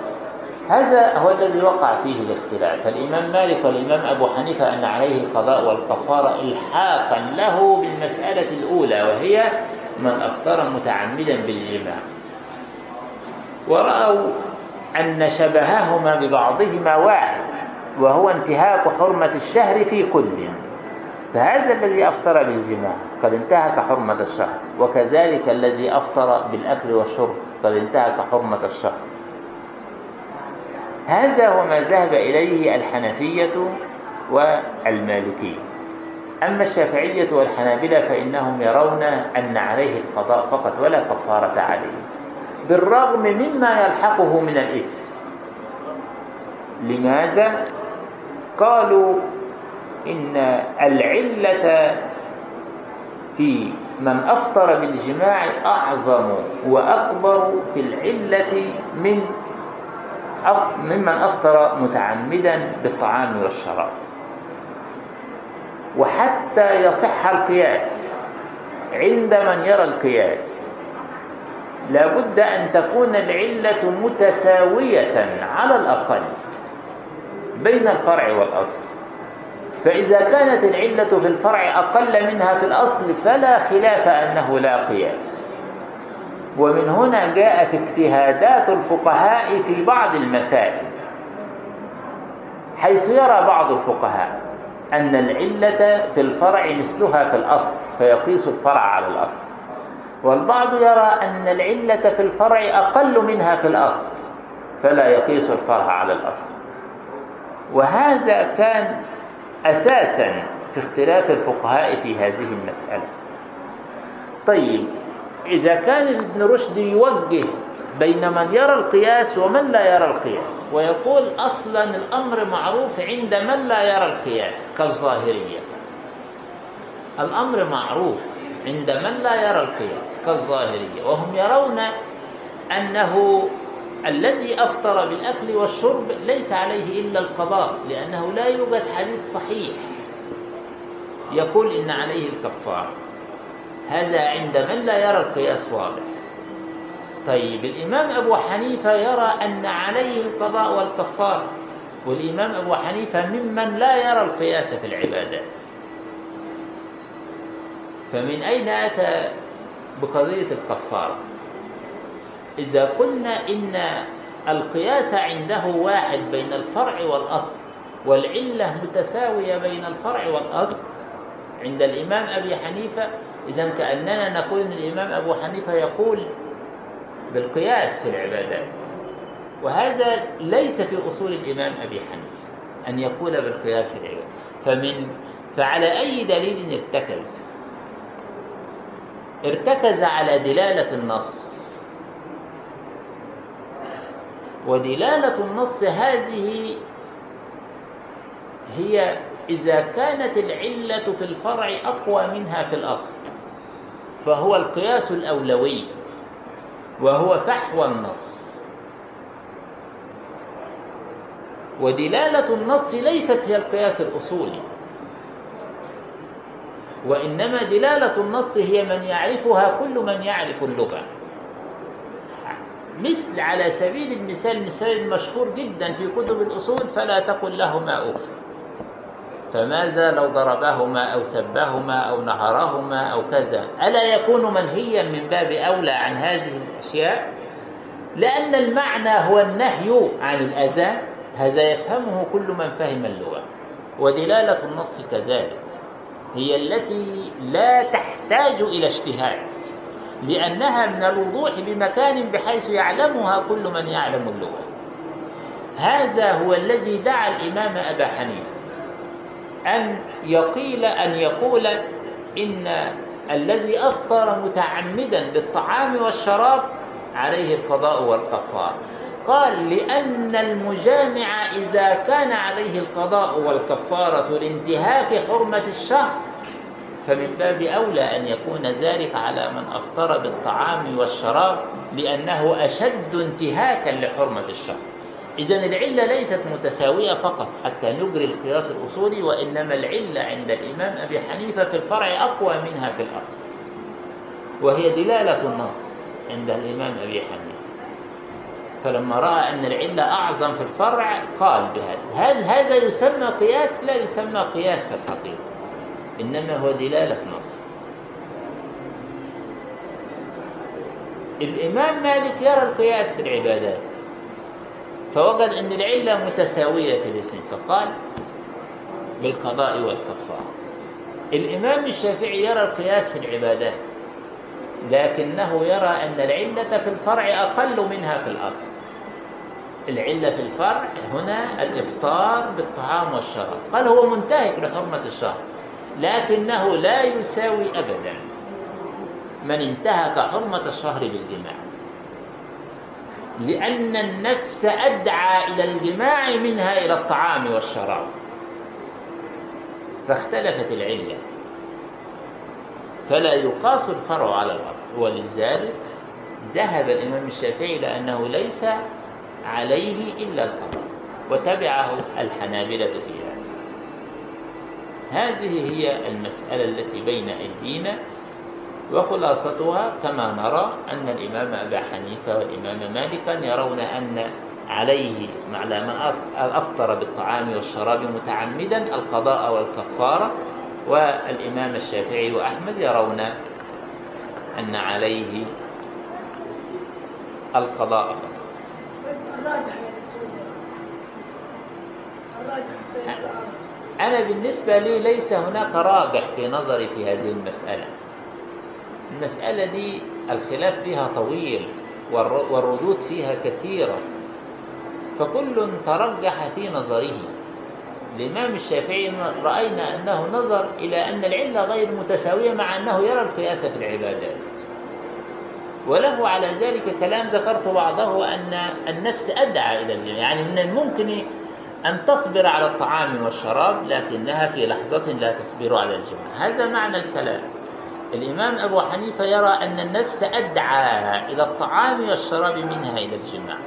هذا هو الذي وقع فيه الاختلاف. فالإمام مالك والإمام أبو حنيفة أن عليه القضاء والكفارة إلحاقا له بالمسألة الأولى وهي من أفطر متعمدا بالجماع. ورأوا أن شبههما ببعضهما واحد وهو انتهاك حرمة الشهر في كل. فهذا الذي أفطر بالجماع قد انتهك حرمة الشهر وكذلك الذي أفطر بالأكل والشرب قد انتهك حرمة الشهر. هذا هو ما ذهب إليه الحنفية والمالكية. أما الشافعية والحنابلة فإنهم يرون أن عليه القضاء فقط ولا كفارة عليه. بالرغم مما يلحقه من الإثم. لماذا؟ قالوا إن العلة في من أفطر بالجماع أعظم وأكبر في العلة من ممن أفطر متعمدا بالطعام والشراب. وحتى يصح القياس عند من يرى القياس لابد أن تكون العلة متساوية على الأقل بين الفرع والأصل. فإذا كانت العلة في الفرع أقل منها في الأصل فلا خلاف أنه لا قياس. ومن هنا جاءت اجتهادات الفقهاء في بعض المسائل حيث يرى بعض الفقهاء أن العلة في الفرع مثلها في الأصل فيقيس الفرع على الأصل. والبعض يرى أن العلة في الفرع أقل منها في الأصل فلا يقيس الفرع على الأصل. وهذا كان أساسا في اختلاف الفقهاء في هذه المسألة. طيب إذا كان ابن رشد يوجه بين من يرى القياس ومن لا يرى القياس ويقول أصلا الأمر معروف عند من لا يرى القياس كالظاهرية. الأمر معروف عند من لا يرى القياس كالظاهرية وهم يرون أنه الذي أفطر بالأكل والشرب ليس عليه إلا القضاء لأنه لا يوجد حديث صحيح يقول إن عليه الكفارة هذا عند من لا يرى القياس واضح. طيب الإمام أبو حنيفة يرى أن عليه القضاء والكفارة والإمام أبو حنيفة ممن لا يرى القياس في العبادات فمن أين أتى بقضية الكفارة؟ إذا قلنا إن القياس عنده واحد بين الفرع والأصل والعلة متساوية بين الفرع والأصل عند الإمام أبي حنيفة إذا كأننا نقول أن الإمام أبو حنيفة يقول بالقياس في العبادات. وهذا ليس في أصول الإمام أبي حنيفة أن يقول بالقياس في العبادات. فمن فعلى أي دليل ارتكز؟ ارتكز على دلالة النص. ودلالة النص هذه هي إذا كانت العلة في الفرع أقوى منها في الأصل فهو القياس الأولوي وهو فحوى النص. ودلالة النص ليست هي القياس الأصولي وإنما دلالة النص هي من يعرفها كل من يعرف اللغة. مثل على سبيل المثال مثال مشهور جدا في كتب الأصول فلا تقل لهما أف فماذا لو ضربهما أو سبهما أو نهرهما أو كذا؟ ألا يكون منهيا من باب أولى عن هذه الأشياء؟ لأن المعنى هو النهي عن الأذى هذا يفهمه كل من فهم اللغة. ودلالة النص كذلك هي التي لا تحتاج إلى اجتهاد. لأنها من الوضوح بمكان بحيث يعلمها كل من يعلم اللغة. هذا هو الذي دعا الإمام أبا حنيفة أن يقيل أن يقول إن الذي أفطر متعمدا بالطعام والشراب عليه القضاء والكفار. قال لأن المجامع إذا كان عليه القضاء والكفارة لانتهاك حرمة الشهر فمن باب أولى أن يكون ذلك على من أفطر بالطعام والشراب لأنه أشد انتهاكا لحرمة الشهر إذا العلة ليست متساوية فقط حتى نجري القياس الأصولي وإنما العلة عند الإمام أبي حنيفة في الفرع أقوى منها في الأصل وهي دلالة النص عند الإمام أبي حنيفة. فلما رأى أن العلة أعظم في الفرع قال بهذا هل هذا يسمى قياس؟ لا يسمى قياس في الحقيقة. إنما هو دلالة نص الإمام مالك يرى القياس في العبادات فوجد أن العلة متساوية في الاثنين فقال بالقضاء والكفارة. الإمام الشافعي يرى القياس في العبادات لكنه يرى أن العلة في الفرع أقل منها في الأصل. العلة في الفرع هنا الإفطار بالطعام والشراب. قال هو منتهك لحرمة الشهر لكنه لا يساوي أبدا. من انتهك حرمة الشهر بالجماع. لأن النفس أدعى إلى الجماع منها إلى الطعام والشراب. فاختلفت العلة. فلا يقاس الفرع على الأصل. ولذلك ذهب الإمام الشافعي إلى أنه ليس عليه إلا القضاء وتبعه الحنابلة في هذا هذه هي المسألة التي بين أيدينا وخلاصتها كما نرى أن الإمام أبا حنيفة والإمام مالكا يرون أن عليه على من أفطر بالطعام والشراب متعمدا القضاء والكفارة والإمام الشافعي وأحمد يرون أن عليه القضاء فقط. الراجح يا دكتور. الراجح بين أنا بالنسبة لي ليس هناك راجح في نظري في هذه المسألة. المسألة دي الخلاف فيها طويل والر- والردود فيها كثيرة. فكل ترجح في نظره. الإمام الشافعي رأينا أنه نظر إلى أن العلة غير متساوية مع أنه يرى القياس في العبادات. وله على ذلك كلام ذكرت بعضه أن النفس أدعى إلى الجماع يعني من الممكن أن تصبر على الطعام والشراب لكنها في لحظة لا تصبر على الجماع. هذا معنى الكلام. الإمام أبو حنيفة يرى أن النفس أدعى إلى الطعام والشراب منها إلى الجماع.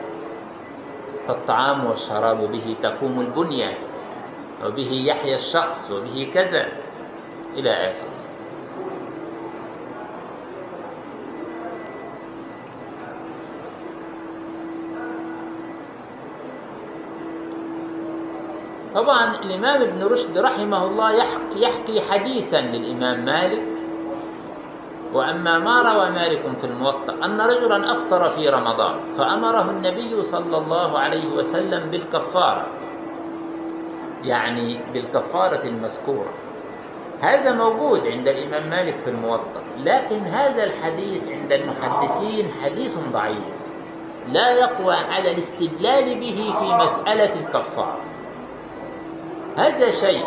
فالطعام والشراب به تقوم البنية وبه يحيا الشخص وبه كذا إلى آخره. طبعا الإمام ابن رشد رحمه الله يحكي, يحكي حديثا للإمام مالك. وأما ما روى مالك في الموطأ أن رجلا أفطر في رمضان فأمره النبي صلى الله عليه وسلم بالكفارة. يعني بالكفارة المذكورة. هذا موجود عند الإمام مالك في الموطأ لكن هذا الحديث عند المحدثين حديث ضعيف. لا يقوى على الاستدلال به في مسألة الكفارة. هذا شيء.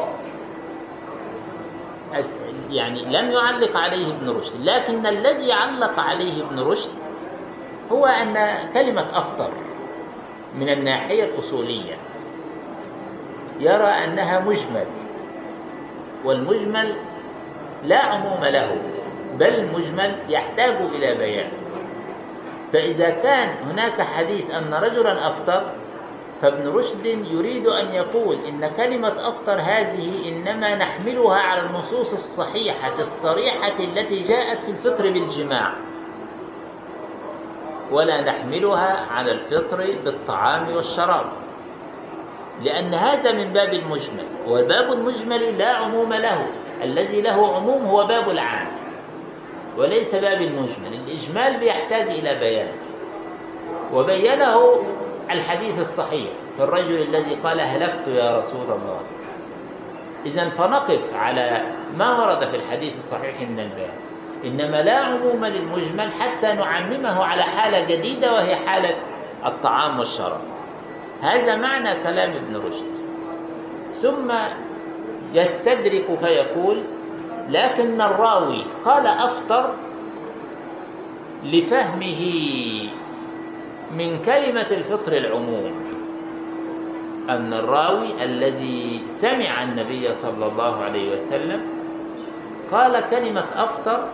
يعني لم يعلق عليه ابن رشد. لكن الذي علق عليه ابن رشد هو أن كلمة أفطر من الناحية الأصولية. يرى أنها مجمل والمجمل لا عموم له بل المجمل يحتاج إلى بيان. فإذا كان هناك حديث أن رجلا أفطر فابن رشد يريد أن يقول إن كلمة أفطر هذه إنما نحملها على النصوص الصحيحة الصريحة التي جاءت في الفطر بالجماع. ولا نحملها على الفطر بالطعام والشراب. لأن هذا من باب المجمل والباب المجمل لا عموم له الذي له عموم هو باب العام. وليس باب المجمل الإجمال بيحتاج إلى بيان. وبينه الحديث الصحيح في الرجل الذي قال هلكت يا رسول الله. إذا فنقف على ما ورد في الحديث الصحيح من البيان. إنما لا عموم للمجمل حتى نعممه على حالة جديدة وهي حالة الطعام والشراب. هذا معنى كلام ابن رشد. ثم يستدرك فيقول لكن الراوي قال أفطر لفهمه. من كلمة الفطر العموم أن الراوي الذي سمع النبي صلى الله عليه وسلم قال كلمة أفطر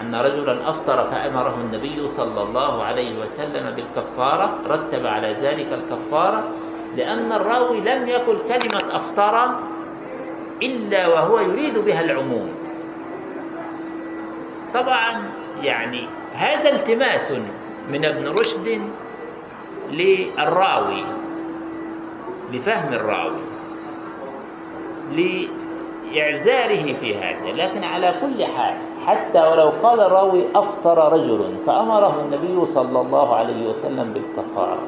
أن رجلا أفطر فأمره النبي صلى الله عليه وسلم بالكفارة رتب على ذلك الكفارة لأن الراوي لم يقل كلمة أفطر إلا وهو يريد بها العموم. طبعا يعني هذا التماس من ابن رشد للراوي لفهم الراوي لإعذاره في هذا. لكن على كل حال حتى ولو قال الراوي أفطر رجل فأمره النبي صلى الله عليه وسلم بالكفارة.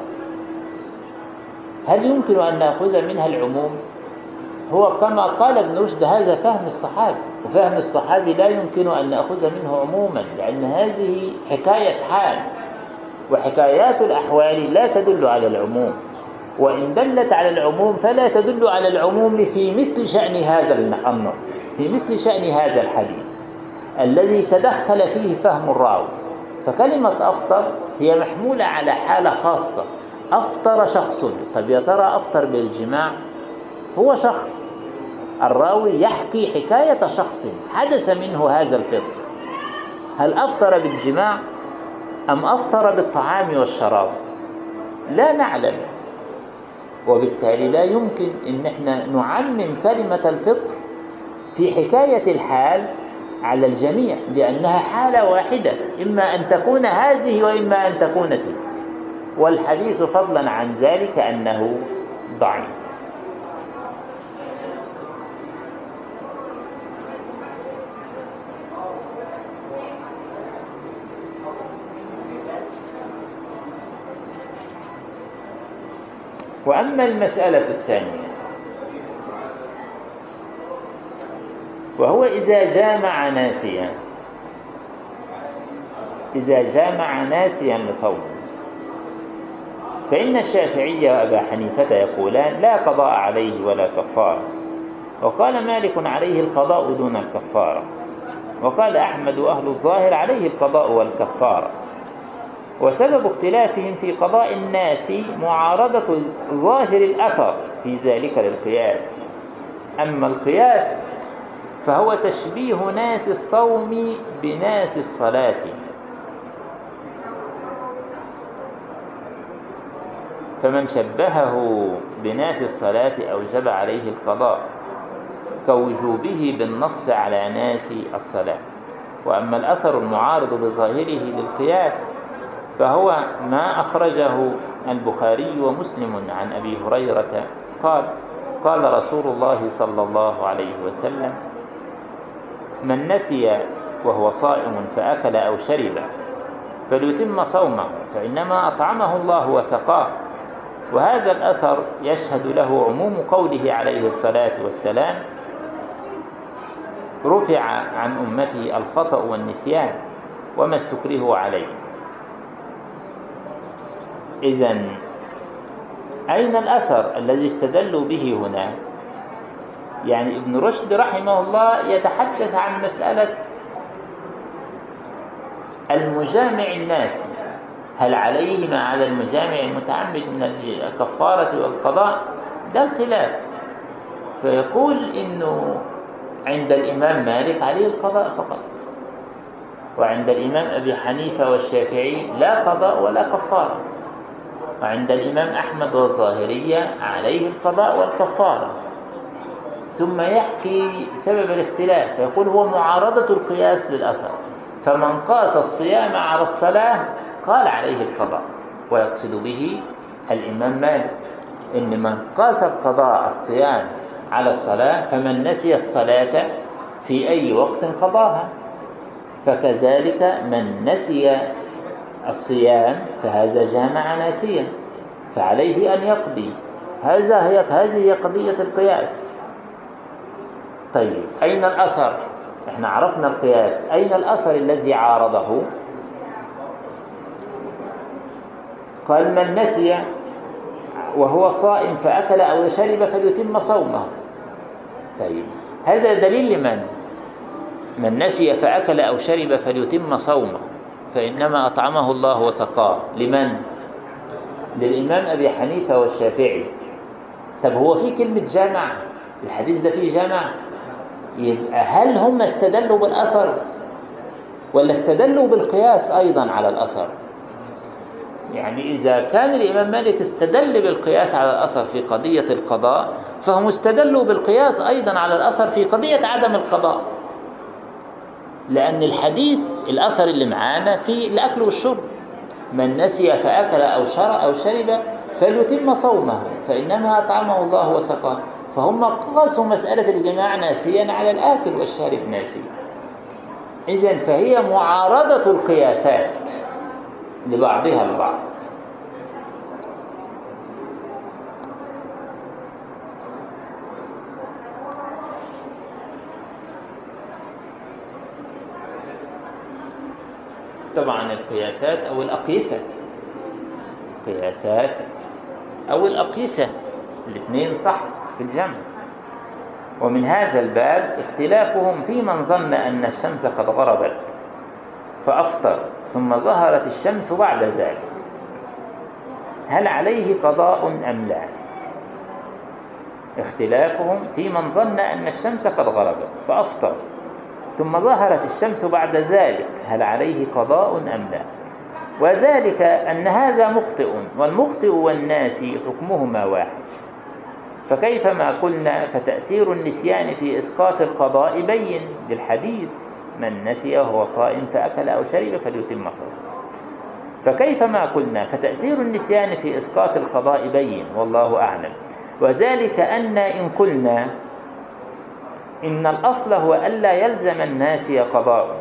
هل يمكن أن نأخذ منها العموم؟ هو كما قال ابن رشد هذا فهم الصحابي وفهم الصحابي لا يمكن أن نأخذ منه عموما لأن هذه حكاية حال. وحكايات الأحوال لا تدل على العموم. وإن دلت على العموم فلا تدل على العموم في مثل شأن هذا النص في مثل شأن هذا الحديث. الذي تدخل فيه فهم الراوي. فكلمة أفطر هي محمولة على حالة خاصة. أفطر شخص طب يا ترى أفطر بالجماع؟ هو شخص. الراوي يحكي حكاية شخص حدث منه هذا الفطر. هل أفطر بالجماع؟ أم أفطر بالطعام والشراب؟ لا نعلم. وبالتالي لا يمكن إن إحنا نعمم كلمة الفطر في حكاية الحال على الجميع لأنها حالة واحدة إما أن تكون هذه وإما أن تكون تلك. والحديث فضلا عن ذلك أنه ضعيف. وأما المسألة الثانية وهو إذا جامع ناسيا إذا جامع ناسيا لصوم فإن الشافعي وأبا حنيفة يقولان لا قضاء عليه ولا كفارة وقال مالك عليه القضاء دون الكفارة وقال أحمد أهل الظاهر عليه القضاء والكفارة. وسبب اختلافهم في قضاء الناس معارضة ظاهر الأثر في ذلك للقياس. أما القياس فهو تشبيه ناس الصوم بناس الصلاة. فمن شبهه بناس الصلاة أوجب عليه القضاء كوجوبه بالنص على ناس الصلاة. وأما الأثر المعارض بظاهره للقياس فهو ما أخرجه البخاري ومسلم عن أبي هريرة. قال قال رسول الله صلى الله عليه وسلم من نسي وهو صائم فأكل أو شرب فليتم صومه فإنما أطعمه الله وسقاه. وهذا الأثر يشهد له عموم قوله عليه الصلاة والسلام رفع عن أمتي الخطأ والنسيان وما استكرهوا عليه إذا أين الأثر الذي استدلوا به هنا؟ يعني ابن رشد رحمه الله يتحدث عن مسألة المجامع الناس هل عليه ما على المجامع المتعمد من الكفارة والقضاء؟ ده الخلاف. فيقول إنه عند الإمام مالك عليه القضاء فقط. وعند الإمام أبي حنيفة والشافعي لا قضاء ولا كفارة. وعند الإمام أحمد والظاهرية عليه القضاء والكفارة. ثم يحكي سبب الاختلاف فيقول هو معارضة القياس للأثر. فمن قاس الصيام على الصلاة قال عليه القضاء ويقصد به الإمام مالك. إن من قاس القضاء الصيام على الصلاة فمن نسي الصلاة في أي وقت قضاها. فكذلك من نسي الصيام فهذا جامع ناسيا فعليه أن يقضي هذا هي هذه قضية القياس طيب أين الأثر؟ إحنا عرفنا القياس أين الأثر الذي عارضه؟ قال من نسي وهو صائم فأكل أو شرب فليتم صومه طيب هذا دليل لمن؟ من نسي فأكل أو شرب فليتم صومه فإنما أطعمه الله وسقاه. لمن؟ للإمام أبي حنيفة والشافعي. طب هو في كلمة جامع الحديث ده فيه جامع يبقى هل هم استدلوا بالأثر؟ ولا استدلوا بالقياس أيضا على الأثر؟ يعني إذا كان الإمام مالك استدل بالقياس على الأثر في قضية القضاء فهم استدلوا بالقياس أيضا على الأثر في قضية عدم القضاء. لأن الحديث الأثر اللي معانا في الأكل والشرب. من نسي فأكل أو شرب أو شرب فليتم صومه فإنما أطعمه الله وسقاه. فهم قاسوا مسألة الجماع ناسيا على الآكل والشارب ناسي إذن فهي معارضة القياسات لبعضها البعض. طبعا القياسات أو الأقيسة. قياسات أو الأقيسة. الاثنين صح في الجمع. ومن هذا الباب اختلافهم في من ظن أن الشمس قد غربت فأفطر ثم ظهرت الشمس بعد ذلك. هل عليه قضاء أم لا؟ اختلافهم في من ظن أن الشمس قد غربت فأفطر. ثم ظهرت الشمس بعد ذلك هل عليه قضاء أم لا؟ وذلك أن هذا مخطئ والمخطئ والناسي حكمهما واحد. فكيفما قلنا فتأثير النسيان في إسقاط القضاء بين للحديث من نسي وهو صائم فأكل أو شرب فليتم صومه. فكيفما قلنا فتأثير النسيان في إسقاط القضاء بين والله أعلم. وذلك أن إن قلنا إن الأصل هو ألا يلزم الناس قضاء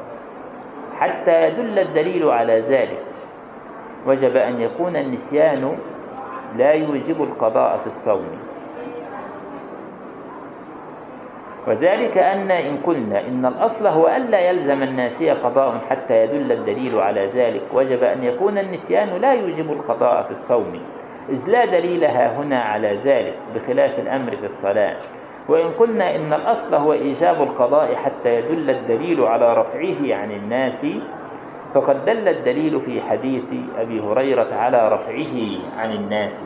حتى يدل الدليل على ذلك. وجب أن يكون النسيان لا يوجب القضاء في الصوم. وذلك أن إن قلنا إن الأصل هو ألا يلزم الناسي قضاء حتى يدل الدليل على ذلك وجب أن يكون النسيان لا يوجب القضاء في الصوم. إذ لا دليل ها هنا على ذلك بخلاف الأمر في الصلاة. وإن قلنا إن الأصل هو إيجاب القضاء حتى يدل الدليل على رفعه عن الناس فقد دل الدليل في حديث أبي هريرة على رفعه عن الناس.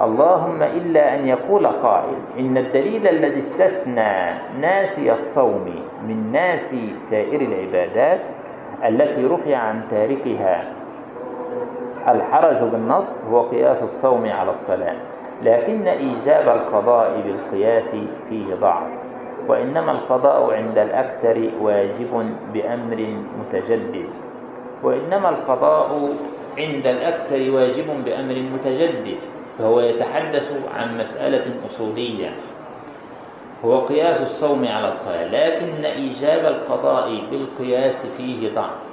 اللهم إلا أن يقول قائل إن الدليل الذي استثنى ناسي الصوم من ناس سائر العبادات التي رفع عن تاركها الحرج بالنص هو قياس الصوم على الصلاة. لكن إيجاب القضاء بالقياس فيه ضعف وإنما القضاء عند الأكثر واجب بأمر متجدد. وإنما القضاء عند الأكثر واجب بأمر متجدد فهو يتحدث عن مسألة أصولية. هو قياس الصوم على الصلاة لكن إيجاب القضاء بالقياس فيه ضعف.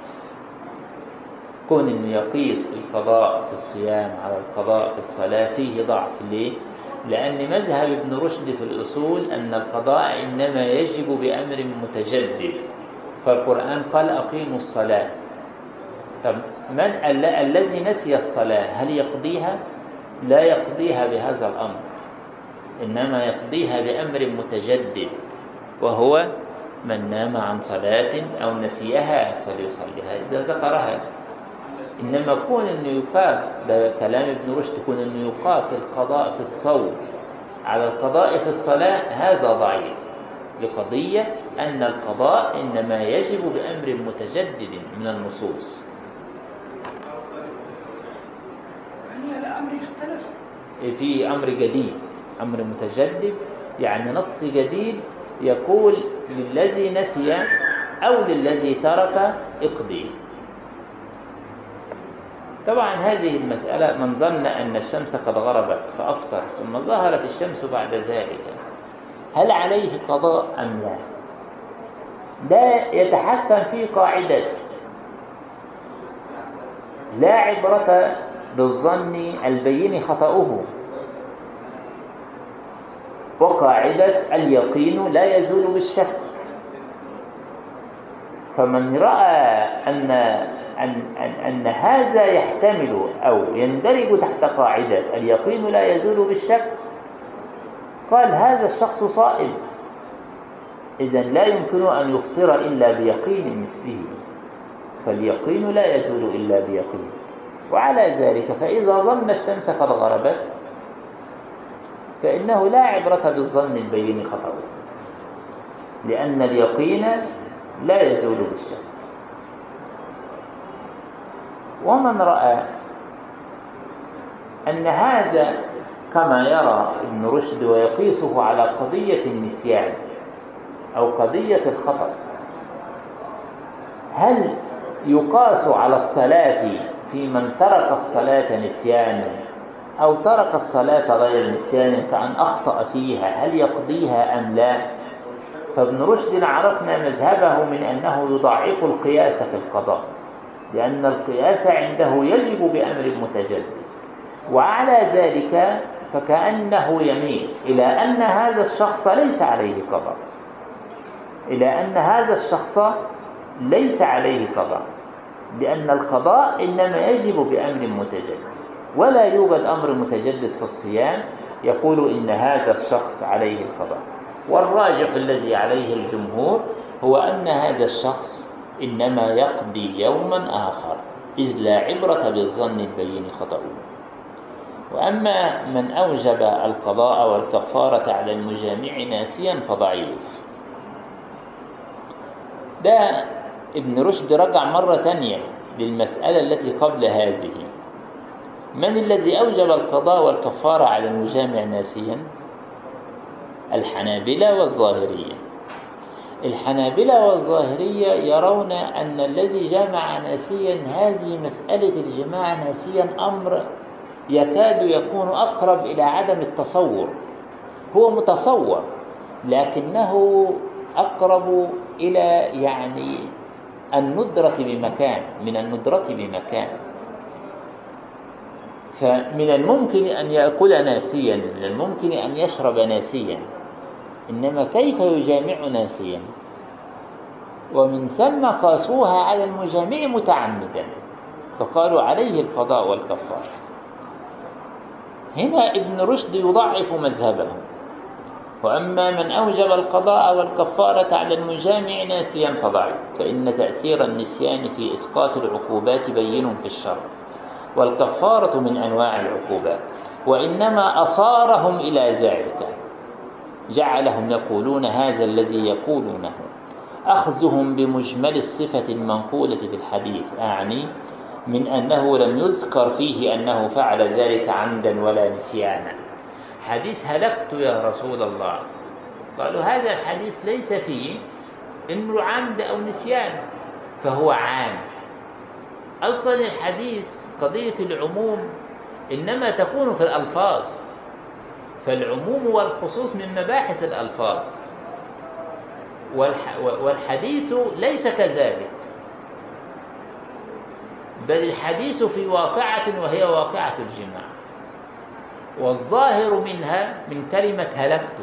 كون إنه يقيس القضاء في الصيام على القضاء في الصلاة فيه ضعف. ليه؟ لأن مذهب ابن رشد في الأصول أن القضاء إنما يجب بأمر متجدد. فالقرآن قال أقيموا الصلاة. طب من ال- الذي نسي الصلاة هل يقضيها؟ لا يقضيها بهذا الأمر. إنما يقضيها بأمر متجدد وهو من نام عن صلاة أو نسيها فليصليها. إذا ذكرها. إنما كون أنه يقاس ده كلام ابن رشد كون أنه يقاس القضاء في الصوم على القضاء في الصلاة هذا ضعيف. لقضية أن القضاء إنما يجب بأمر متجدد من النصوص. يعني الأمر يختلف؟ في أمر جديد أمر متجدد يعني نص جديد يقول للذي نسي أو للذي ترك اقضي. طبعا هذه المسألة من ظن أن الشمس قد غربت فأفطر ثم ظهرت الشمس بعد ذلك. هل عليه قضاء أم لا؟ ده يتحكم في قاعدة. لا عبرة بالظن البين خطأه. وقاعدة اليقين لا يزول بالشك. فمن رأى أن أن, أن, أن هذا يحتمل أو يندرج تحت قاعدة اليقين لا يزول بالشك. قال هذا الشخص صائم. إذا لا يمكن أن يفطر إلا بيقين مثله. فاليقين لا يزول إلا بيقين. وعلى ذلك فإذا ظن الشمس قد غربت فإنه لا عبرة بالظن البين خطأه. لأن اليقين لا يزول بالشك. ومن رأى أن هذا كما يرى ابن رشد ويقيسه على قضية النسيان أو قضية الخطأ هل يقاس على الصلاة في من ترك الصلاة نسيانا أو ترك الصلاة غير نسيان كأن أخطأ فيها هل يقضيها أم لا؟ فابن رشد عرفنا مذهبه من أنه يضعف القياس في القضاء. لأن القياس عنده يجب بأمر متجدد. وعلى ذلك فكأنه يميل إلى أن هذا الشخص ليس عليه قضاء إلى أن هذا الشخص ليس عليه قضاء لأن القضاء إنما يجب بأمر متجدد. ولا يوجد أمر متجدد في الصيام يقول إن هذا الشخص عليه القضاء. والراجح الذي عليه الجمهور هو أن هذا الشخص إنما يقضي يوما آخر إذ لا عبرة بالظن البين خطأه وأما من أوجب القضاء والكفارة على المجامع ناسيا فضعيف. ده ابن رشد رجع مرة تانية للمسألة التي قبل هذه. من الذي أوجب القضاء والكفارة على المجامع ناسيا؟ الحنابلة والظاهرية. الحنابلة والظاهرية يرون أن الذي جامع ناسيا هذه مسألة الجماع ناسيا أمر يكاد يكون أقرب إلى عدم التصور. هو متصور لكنه أقرب إلى يعني الندرة بمكان من الندرة بمكان. فمن الممكن أن يأكل ناسيا من الممكن أن يشرب ناسيا. إنما كيف يجامع ناسيا ومن ثم قاسوها على المجامع متعمدا فقالوا عليه القضاء والكفارة. هنا ابن رشد يضعف مذهبه. وأما من أوجب القضاء والكفارة على المجامع ناسيا فضعيف فإن تأثير النسيان في إسقاط العقوبات بين في الشرع والكفارة من أنواع العقوبات وإنما أصارهم إلى ذلك. جعلهم يقولون هذا الذي يقولونه. أخذهم بمجمل الصفة المنقولة في الحديث أعني من أنه لم يذكر فيه أنه فعل ذلك عمدا ولا نسيانا. حديث هلكت يا رسول الله. قالوا هذا الحديث ليس فيه إنه عمد أو نسيان فهو عام. أصلا الحديث قضية العموم إنما تكون في الألفاظ. فالعموم والخصوص من مباحث الألفاظ. والحديث ليس كذلك. بل الحديث في واقعة وهي واقعة الجماع. والظاهر منها من كلمة هلكت.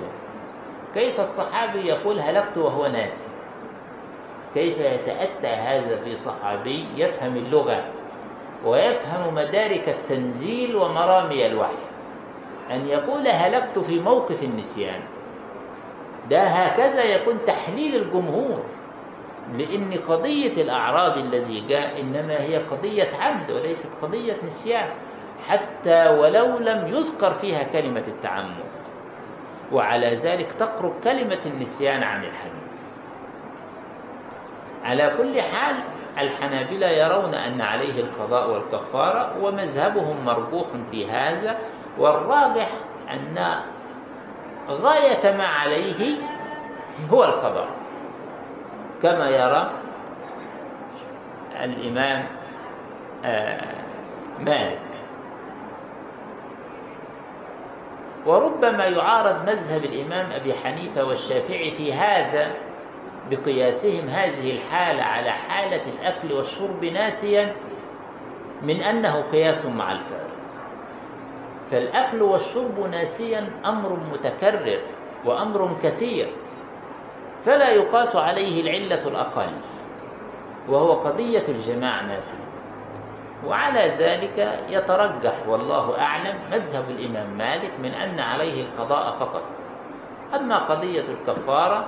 كيف الصحابي يقول هلكت وهو ناسي؟ كيف يتأتى هذا في صحابي يفهم اللغة ويفهم مدارك التنزيل ومرامي الوحي؟ أن يقول هلكت في موقف النسيان. ده هكذا يكون تحليل الجمهور لأن قضية الأعراب الذي جاء إنما هي قضية عمد وليست قضية نسيان حتى ولو لم يذكر فيها كلمة التعمد. وعلى ذلك تقرب كلمة النسيان عن الحديث. على كل حال الحنابلة يرون أن عليه القضاء والكفارة ومذهبهم مرجوح في هذا والراجح أن غاية ما عليه هو القضاء. كما يرى الإمام مالك. وربما يعارض مذهب الإمام أبي حنيفة والشافعي في هذا بقياسهم هذه الحالة على حالة الأكل والشرب ناسيا من أنه قياس مع الفارق فالأكل والشرب ناسيا أمر متكرر وأمر كثير فلا يقاس عليه العلة الأقل وهو قضية الجماع ناسيا. وعلى ذلك يترجح والله أعلم مذهب الإمام مالك من أن عليه القضاء فقط. أما قضية الكفارة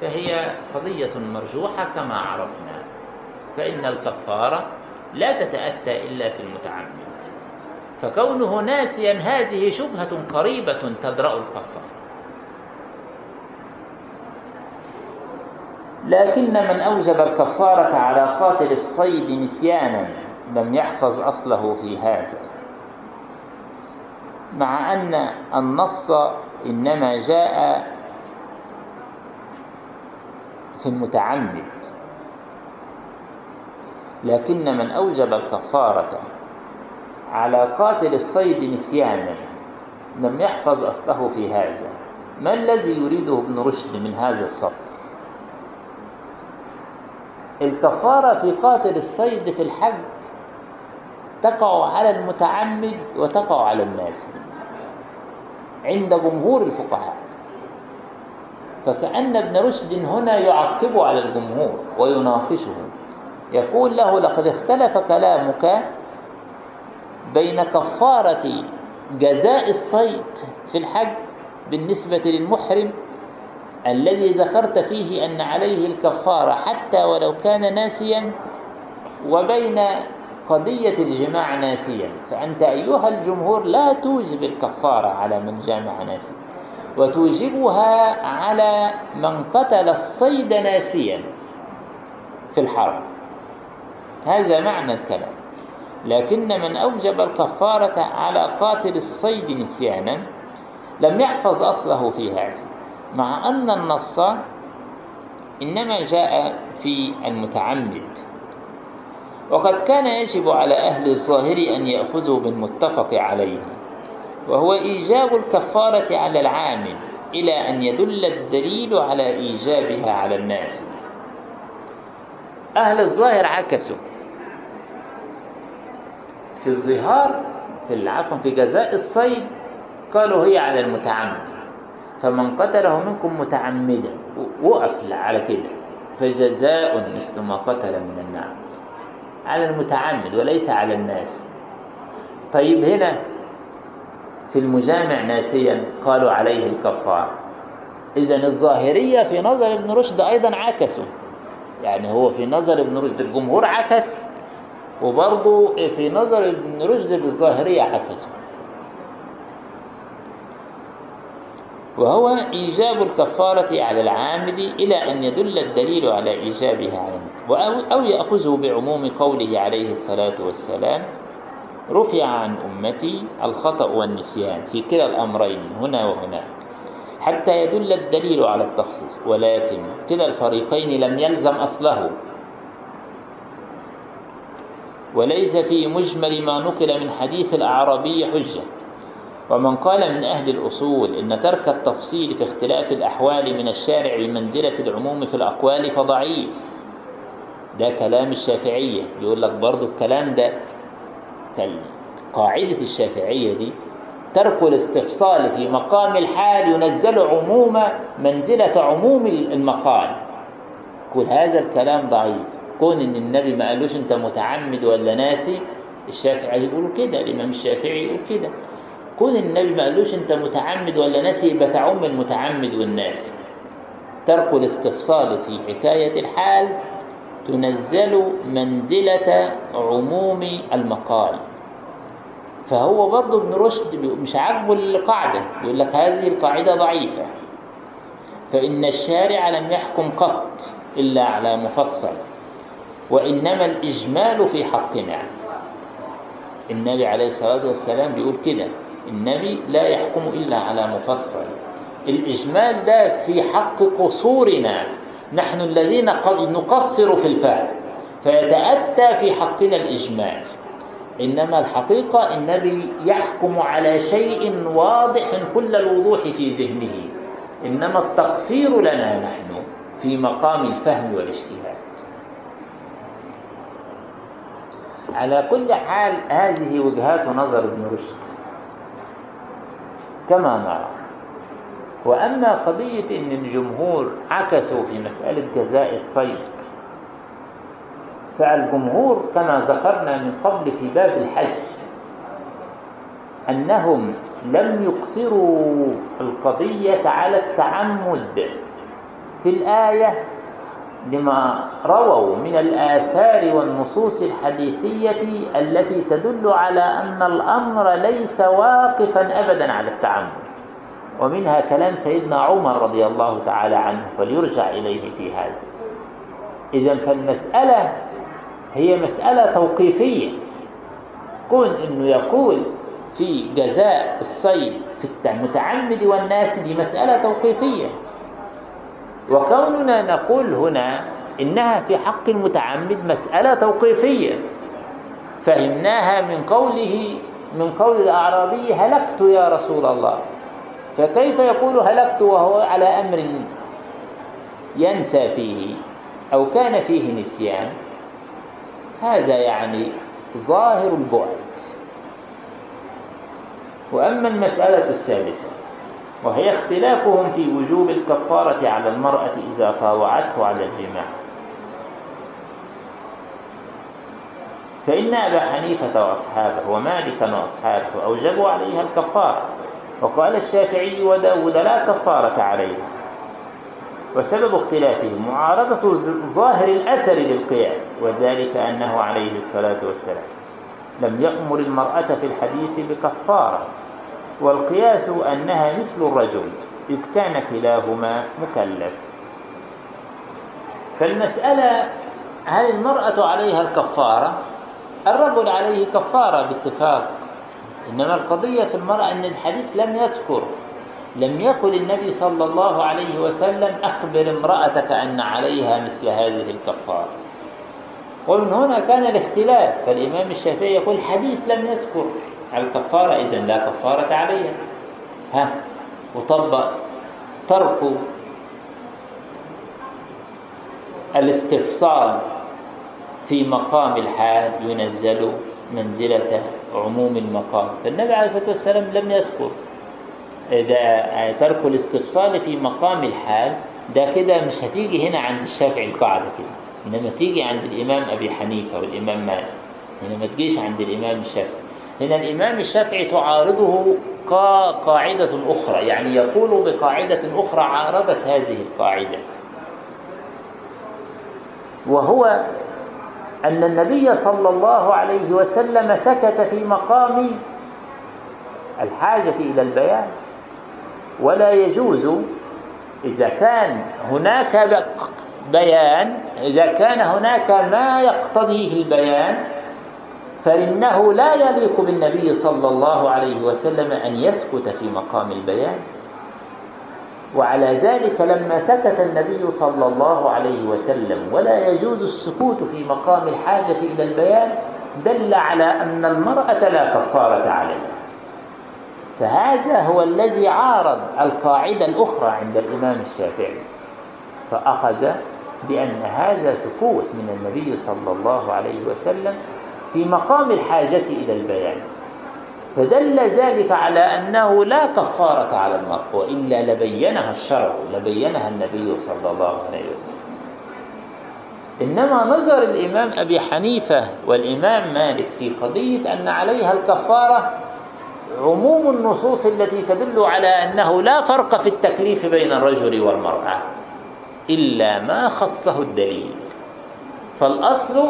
فهي قضية مرجوحة كما عرفنا فإن الكفارة لا تتأتى إلا في المتعمد. فكونه ناسيا هذه شبهة قريبة تدرأ الكفارة لكن من أوجب الكفارة على قاتل الصيد نسيانا لم يحفظ أصله في هذا. مع أن النص إنما جاء في المتعمد. لكن من أوجب الكفارة على قاتل الصيد نسيانا. لم يحفظ أصله في هذا. ما الذي يريده ابن رشد من هذا السطر الكفارة في قاتل الصيد في الحج تقع على المتعمد وتقع على الناس. عند جمهور الفقهاء. فكأن ابن رشد هنا يعقب على الجمهور ويناقشه. يقول له لقد اختلف كلامك بين كفارة جزاء الصيد في الحج بالنسبة للمحرم الذي ذكرت فيه أن عليه الكفارة حتى ولو كان ناسيا وبين قضية الجماع ناسيا. فأنت أيها الجمهور لا توجب الكفارة على من جامع ناسيا وتوجبها على من قتل الصيد ناسيا في الحرم. هذا معنى الكلام. لكن من أوجب الكفارة على قاتل الصيد نسيانا لم يحفظ أصله في هذا مع أن النص إنما جاء في المتعمد. وقد كان يجب على أهل الظاهر أن يأخذوا بالمتفق عليه وهو إيجاب الكفارة على العامل إلى أن يدل الدليل على إيجابها على الناس. أهل الظاهر عكسوا. في الظهار في العفو في جزاء الصيد قالوا هي على المتعمد فمن قتله منكم متعمدا وقف على كده. فجزاء مثل ما قتل من النعم. على المتعمد وليس على الناس. طيب هنا في المجامع ناسيا قالوا عليه الكفار. إذا الظاهرية في نظر ابن رشد أيضا عكسوا يعني هو في نظر ابن رشد الجمهور عكس. وبرضه في نظر ابن رشد الظاهرية عكسوا وهو إيجاب الكفارة على العامل إلى أن يدل الدليل على إيجابها على أو يأخذه بعموم قوله عليه الصلاة والسلام رفع عن أمتي الخطأ والنسيان في كلا الأمرين هنا وهناك حتى يدل الدليل على التخصيص. ولكن كلا الفريقين لم يلزم أصله. وليس في مجمل ما نقل من حديث الأعرابي حجة. ومن قال من أهل الأصول إن ترك التفصيل في اختلاف الأحوال من الشارع بمنزلة العموم في الأقوال فضعيف. ده كلام الشافعية. يقول لك برضو الكلام ده قاعدة الشافعية دي. ترك الاستفصال في مقام الحال ينزل عموم منزلة عموم المقال. كل هذا الكلام ضعيف. كون إن النبي ما قالوش أنت متعمد ولا ناسي الشافعي يقولوا كده الإمام الشافعي يقول كده. كون النبي ما قالوش أنت متعمد ولا ناسي يبقى تعم المتعمد والناس. ترك الاستفصال في حكاية الحال تنزل منزلة عموم المقال. فهو برضه ابن رشد مش عاجبه القاعدة يقول لك هذه القاعدة ضعيفة. فإن الشارع لم يحكم قط إلا على مفصل. وإنما الإجمال في حقنا النبي عليه الصلاة والسلام بيقول كده النبي لا يحكم إلا على مفصل. الإجمال ده في حق قصورنا. نحن الذين قد نقصر في الفهم فيتأتى في حقنا الإجمال. إنما الحقيقة النبي يحكم على شيء واضح كل الوضوح في ذهنه. إنما التقصير لنا نحن في مقام الفهم والاجتهاد على كل حال هذه وجهات نظر ابن رشد. كما نرى. وأما قضية أن الجمهور عكسوا في مسألة جزاء الصيد فالجمهور كما ذكرنا من قبل في باب الحج أنهم لم يقصروا القضية على التعمد في الآية لما رووا من الآثار والنصوص الحديثية التي تدل على أن الأمر ليس واقفا أبدا على التعمد. ومنها كلام سيدنا عمر رضي الله تعالى عنه فليرجع إليه في هذا إذا فالمسألة هي مسألة توقيفية. كون أنه يقول في جزاء الصيد في المتعمد والناس دي مسألة توقيفية. وكوننا نقول هنا إنها في حق المتعمد مسألة توقيفية. فهمناها من قوله من قول الأعرابي هلكت يا رسول الله. فكيف يقول هلكت وهو على أمر ينسى فيه أو كان فيه نسيان؟ هذا يعني ظاهر البعد. وأما المسألة الثالثة وهي اختلافهم في وجوب الكفارة على المرأة إذا طاوعته على الجماع. فإن أبا حنيفة وأصحابه ومالكا وأصحابه أوجبوا عليها الكفارة وقال الشافعي وداود لا كفارة عليها. وسبب اختلافهم معارضة ظاهر الأثر للقياس وذلك أنه عليه الصلاة والسلام لم يأمر المرأة في الحديث بكفارة. والقياس أنها مثل الرجل إذ كان كلاهما مكلف. فالمسألة هل المرأة عليها الكفارة؟ الرجل عليه كفارة باتفاق. إنما القضية في المرأة أن الحديث لم يذكر لم يقل النبي صلى الله عليه وسلم أخبر امرأتك أن عليها مثل هذه الكفارة. ومن هنا كان الاختلاف. فالإمام الشافعي يقول الحديث لم يذكر. الكفارة إذا لا كفارة عليها. ها؟ وطبق ترك الاستفصال في مقام الحال ينزل منزلة عموم المقام. فالنبي عليه الصلاة والسلام لم يذكر إذا ترك الاستفصال في مقام الحال. ده كده مش هتيجي هنا عند الشافعي القاعدة كده إنما تيجي عند الإمام أبي حنيفة والإمام مالك هنا ما تجيش عند الإمام الشافعي. هنا الإمام الشافعي تعارضه قاعدة أخرى يعني يقول بقاعدة أخرى عارضت هذه القاعدة. وهو أن النبي صلى الله عليه وسلم سكت في مقام الحاجة إلى البيان. ولا يجوز إذا كان هناك بيان إذا كان هناك ما يقتضيه البيان فإنه لا يليق بالنبي صلى الله عليه وسلم أن يسكت في مقام البيان. وعلى ذلك لما سكت النبي صلى الله عليه وسلم ولا يجوز السكوت في مقام الحاجة إلى البيان دل على أن المرأة لا كفارة عليها. فهذا هو الذي عارض القاعدة الأخرى عند الإمام الشافعي. فأخذ بأن هذا سكوت من النبي صلى الله عليه وسلم في مقام الحاجة إلى البيان. فدل ذلك على أنه لا كفارة على المرء وإلا لبينها الشرع لبينها النبي صلى الله عليه وسلم. إنما نظر الإمام أبي حنيفة والإمام مالك في قضية أن عليها الكفارة عموم النصوص التي تدل على أنه لا فرق في التكليف بين الرجل والمرأة إلا ما خصه الدليل. فالأصل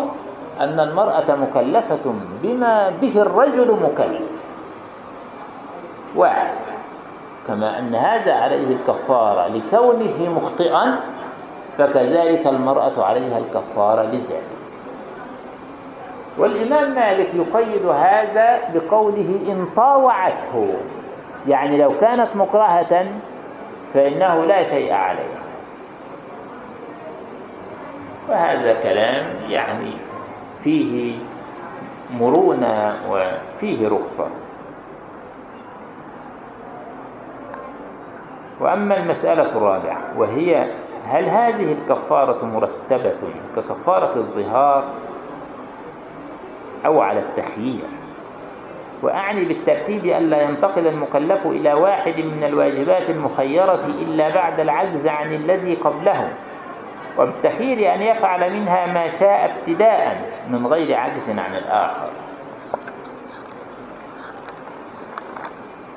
أن المرأة مكلفة بما به الرجل مكلف. واحد. كما أن هذا عليه الكفارة لكونه مخطئا فكذلك المرأة عليها الكفارة لذلك. والإمام مالك يقيد هذا بقوله إن طاوعته. يعني لو كانت مكرهة فإنه لا شيء عليها. وهذا كلام يعني فيه مرونة وفيه رخصة. وأما المسألة الرابعة وهي هل هذه الكفارة مرتبة ككفارة الظهار أو على التخيير؟ وأعني بالترتيب ألا ينتقل المكلف إلى واحد من الواجبات المخيرة إلا بعد العجز عن الذي قبله. وبالتخيير أن يفعل منها ما شاء ابتداء من غير عجز عن الآخر.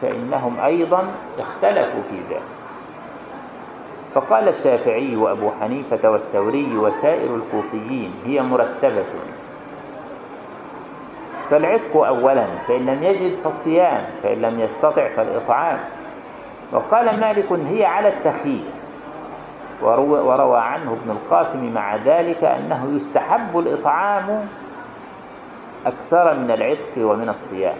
فإنهم أيضا اختلفوا في ذلك. فقال الشافعي وأبو حنيفة والثوري وسائر الكوفيين هي مرتبة. فالعتق أولا فإن لم يجد فالصيام فإن لم يستطع فالإطعام. وقال مالك هي على التخيير. وروى, عنه ابن القاسم مع ذلك أنه يستحب الإطعام أكثر من العتق ومن الصيام.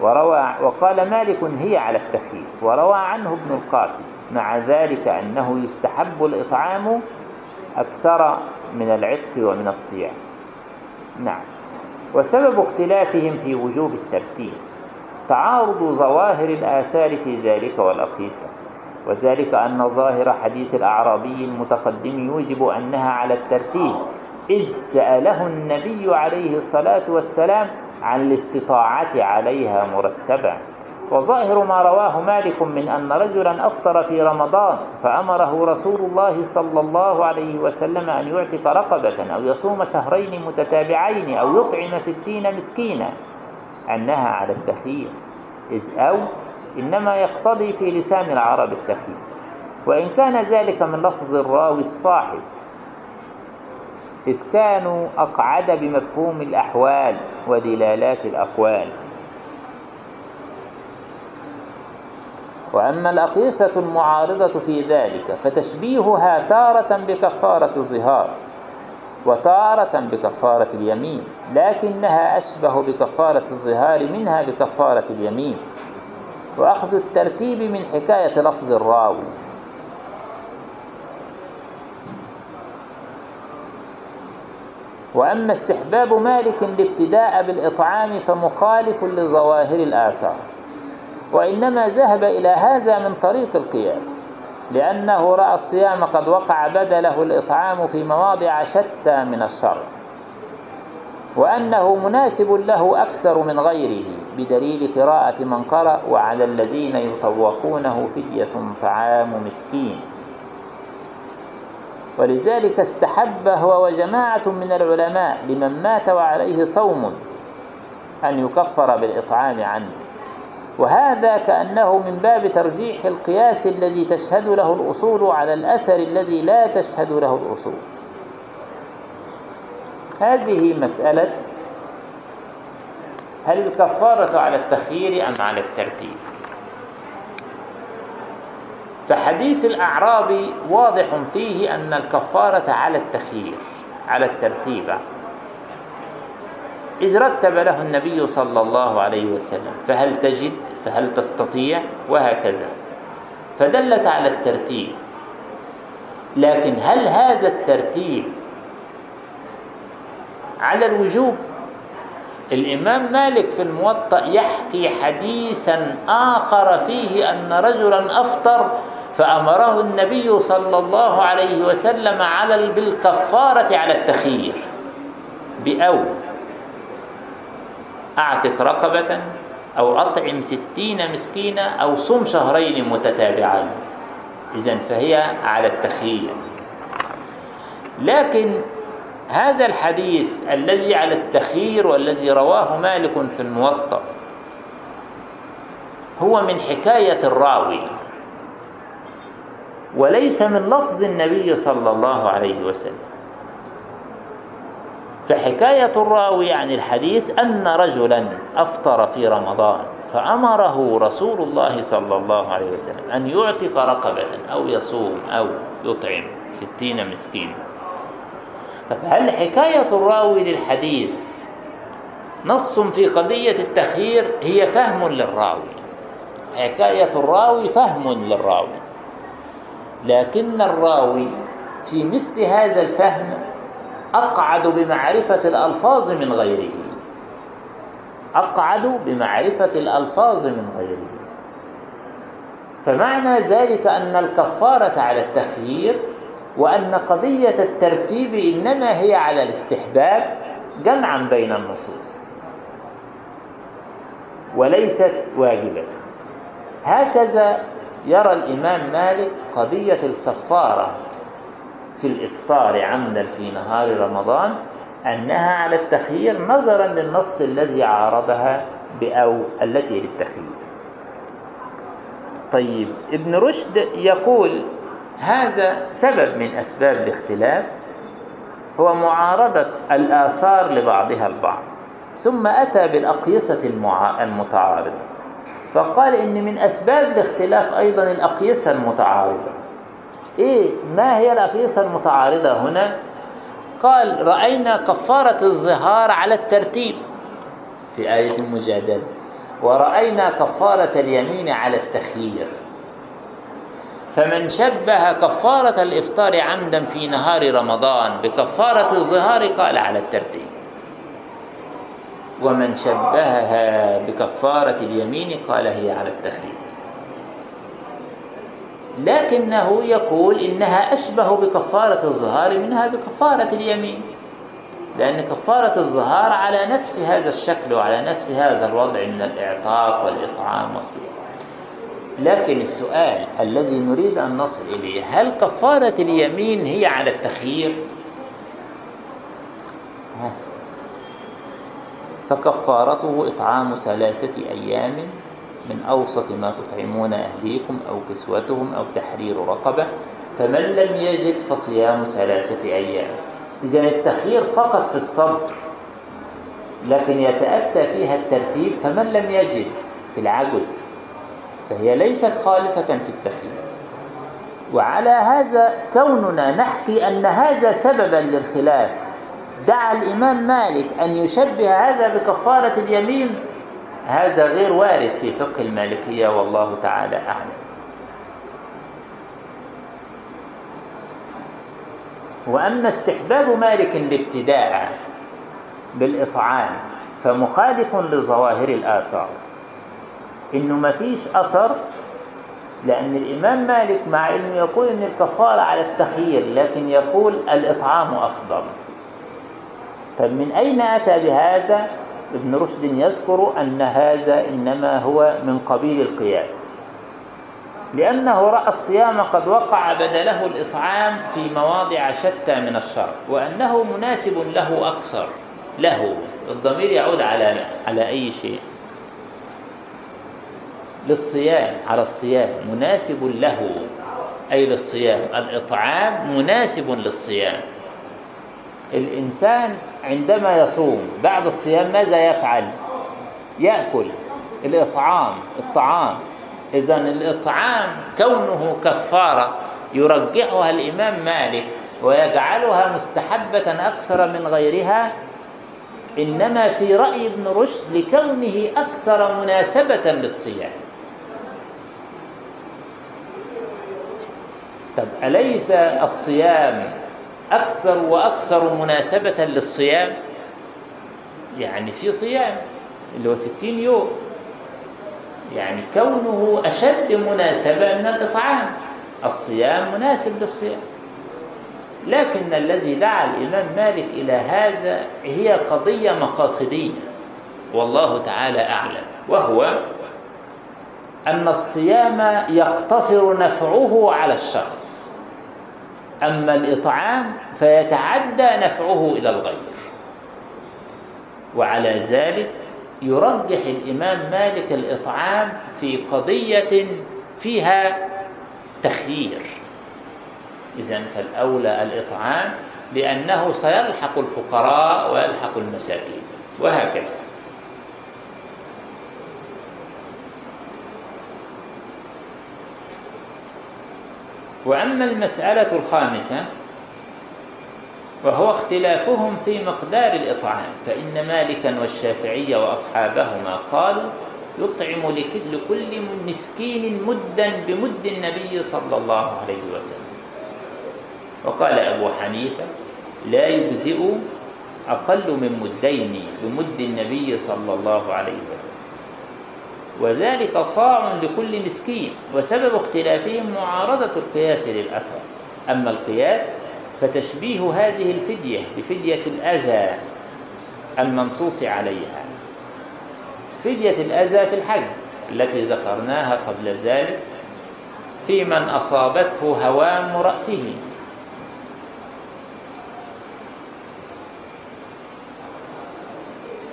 وروى وقال مالك هي على التخيير. وروى عنه ابن القاسم مع ذلك أنه يستحب الإطعام أكثر من العتق ومن الصيام. نعم. وسبب اختلافهم في وجوب الترتيب. تعارض ظواهر الآثار في ذلك والأقيسة وذلك أن ظاهر حديث الأعرابي المتقدم يوجب أنها على الترتيب. إذ سأله النبي عليه الصلاة والسلام عن الاستطاعة عليها مرتبا وظاهر ما رواه مالك من أن رجلا أفطر في رمضان فأمره رسول الله صلى الله عليه وسلم أن يعتق رقبة أو يصوم شهرين متتابعين أو يطعم ستين مسكينا. أنها على التخيير. إذ أو إنما يقتضي في لسان العرب التخيير. وإن كان ذلك من لفظ الراوي الصاحب إذ كانوا أقعد بمفهوم الأحوال ودلالات الأقوال. وأما الأقيسة المعارضة في ذلك فتشبيهها تارة بكفارة الظهار. وتارة بكفارة اليمين لكنها أشبه بكفارة الظهار منها بكفارة اليمين. وأخذ الترتيب من حكاية لفظ الراوي. وأما استحباب مالك الابتداء بالإطعام فمخالف لظواهر الآثار. وإنما ذهب إلى هذا من طريق القياس. لأنه رأى الصيام قد وقع بدله الإطعام في مواضع شتى من الشرع وأنه مناسب له أكثر من غيره بدليل قراءة من قرأ وعلى الذين يطوقونه فدية طعام مسكين. ولذلك استحب هو وجماعة من العلماء لمن مات وعليه صوم أن يكفر بالإطعام عنه. وهذا كأنه من باب ترجيح القياس الذي تشهد له الأصول على الأثر الذي لا تشهد له الأصول. هذه مسألة هل الكفارة على التخيير أم على الترتيب؟ فحديث الأعرابي واضح فيه أن الكفارة على التخيير على الترتيب. إذ رتب له النبي صلى الله عليه وسلم فهل تجد؟ فهل تستطيع؟ وهكذا. فدلت على الترتيب. لكن هل هذا الترتيب على الوجوب؟ الإمام مالك في الموطأ يحكي حديثا آخر فيه أن رجلا أفطر فأمره النبي صلى الله عليه وسلم على بالكفارة على التخيير بأو أعتق رقبة أو أطعم ستين مسكينة أو صم شهرين متتابعين. إذن فهي على التخيير لكن هذا الحديث الذي على التخيير والذي رواه مالك في الموطأ هو من حكاية الراوي وليس من لفظ النبي صلى الله عليه وسلم. فحكاية الراوي عن الحديث أن رجلا أفطر في رمضان فأمره رسول الله صلى الله عليه وسلم أن يعتق رقبة أو يصوم أو يطعم ستين مسكين هل حكاية الراوي للحديث نص في قضية التخيير هي فهم للراوي؟ حكاية الراوي فهم للراوي لكن الراوي في مثل هذا الفهم أقعد بمعرفة الألفاظ من غيره. أقعد بمعرفة الألفاظ من غيره. فمعنى ذلك أن الكفارة على التخيير وأن قضية الترتيب إنما هي على الاستحباب جمعا بين النصوص. وليست واجبة. هكذا يرى الإمام مالك قضية الكفارة في الإفطار عمدا في نهار رمضان أنها على التخيير نظرا للنص الذي عارضها بأو التي للتخيير. طيب ابن رشد يقول هذا سبب من أسباب الاختلاف هو معارضة الآثار لبعضها البعض ثم أتى بالأقيسة المتعارضة فقال إن من أسباب الاختلاف أيضا الأقيسة المتعارضة. إيه ما هي الأقيسة المتعارضة هنا؟ قال رأينا كفارة الظهار على الترتيب. في آية المجادلة ورأينا كفارة اليمين على التخيير. فمن شبه كفارة الإفطار عمدا في نهار رمضان بكفارة الظهار قال على الترتيب. ومن شبهها بكفارة اليمين قال هي على التخيير. لكنه يقول إنها أشبه بكفارة الظهار منها بكفارة اليمين. لأن كفارة الظهار على نفس هذا الشكل وعلى نفس هذا الوضع من الإعطاء والإطعام والصيام. لكن السؤال الذي نريد أن نصل إليه هل كفارة اليمين هي على التخيير؟ فكفارته إطعام ثلاثة أيام من أوسط ما تطعمون أهليكم أو كسوتهم أو تحرير رقبة فمن لم يجد فصيام ثلاثة أيام. إذا التخيير فقط في الصدر لكن يتأتى فيها الترتيب فمن لم يجد في العجز فهي ليست خالصة في التخيير. وعلى هذا كوننا نحكي أن هذا سببا للخلاف. دعا الإمام مالك أن يشبه هذا بكفارة اليمين هذا غير وارد في فقه المالكية والله تعالى أعلم. وأما استحباب مالك الابتداء بالإطعام فمخالف لظواهر الآثار. إنه ما فيش أثر لأن الإمام مالك مع أنه يقول أن الكفارة على التخيير لكن يقول الإطعام أفضل. طيب من أين أتى بهذا؟ ابن رشد يذكر أن هذا إنما هو من قبيل القياس لأنه رأى الصيام قد وقع بدله الإطعام في مواضع شتى من الشرع وأنه مناسب له أكثر له الضمير يعود على على أي شيء؟ للصيام على الصيام مناسب له أي للصيام؟ الإطعام مناسب للصيام. الإنسان عندما يصوم بعد الصيام ماذا يفعل؟ يأكل الإطعام الطعام. إذا الإطعام كونه كفارة يرجحها الإمام مالك ويجعلها مستحبة أكثر من غيرها إنما في رأي ابن رشد لكونه أكثر مناسبة للصيام. طب أليس الصيام أكثر وأكثر مناسبة للصيام يعني في صيام اللي هو ستين يوم. يعني كونه أشد مناسبة من الإطعام. الصيام مناسب للصيام. لكن الذي دعا الإمام مالك إلى هذا هي قضية مقاصدية. والله تعالى أعلم. وهو أن الصيام يقتصر نفعه على الشخص. أما الإطعام فيتعدى نفعه إلى الغير. وعلى ذلك يرجح الإمام مالك الإطعام في قضية فيها تخيير. إذا فالأولى الإطعام لأنه سيلحق الفقراء ويلحق المساكين وهكذا. وأما المسألة الخامسة وهو اختلافهم في مقدار الإطعام فإن مالكا والشافعية وأصحابهما قالوا يطعم لكل مسكين مدا بمد النبي صلى الله عليه وسلم. وقال أبو حنيفة لا يجزئ أقل من مدين بمد النبي صلى الله عليه وسلم. وذلك صاع لكل مسكين وسبب اختلافهم معارضة القياس للأثر أما القياس فتشبيه هذه الفدية بفدية الأذى المنصوص عليها. فدية الأذى في الحج التي ذكرناها قبل ذلك في من أصابته هوام رأسه.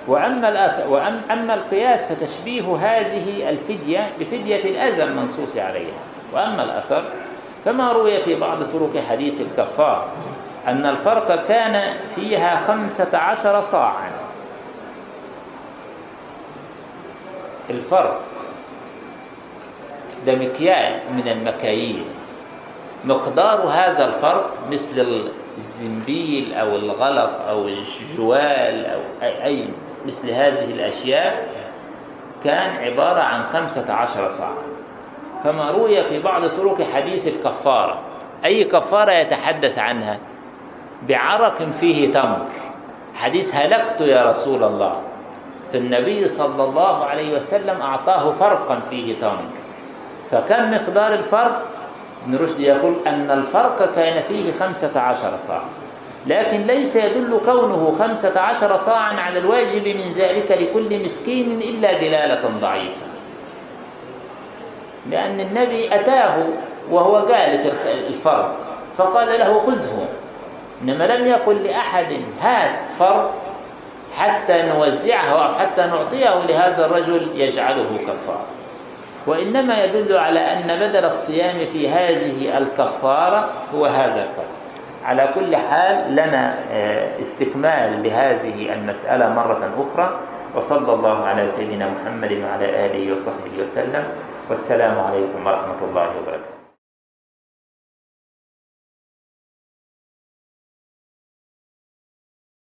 وأما. وأما القياس فتشبيه هذه الفدية بفدية الأذى المنصوص عليها وأما الأثر كما روي في بعض طرق حديث الكفار أن الفرق كان فيها خمسة عشر صاعا الفرق ده مكيال من المكاييل مقدار هذا الفرق مثل الزنبيل أو الغلط أو الجوال أو أي مثل هذه الأشياء كان عبارة عن خمسة عشر صاع. فما روي في بعض طرق حديث الكفارة. أي كفارة يتحدث عنها؟ بعرق فيه تمر. حديث هلكت يا رسول الله. فالنبي صلى الله عليه وسلم أعطاه فرقا فيه تمر. فكم مقدار الفرق ابن رشد يقول أن الفرق كان فيه خمسة عشر صاع. لكن ليس يدل كونه خمسة عشر صاعا على الواجب من ذلك لكل مسكين إلا دلالة ضعيفة. لأن النبي أتاه وهو جالس الفرق فقال له خذه. إنما لم يقل لأحد هات فرق حتى نوزعه أو حتى نعطيه لهذا الرجل يجعله كفارة وإنما يدل على أن بدل الصيام في هذه الكفارة هو هذا الكفر على كل حال لنا استكمال لهذه المسألة مرة أخرى. وصلى الله على سيدنا محمد وعلى آله وصحبه وسلم. والسلام عليكم ورحمة الله وبركاته.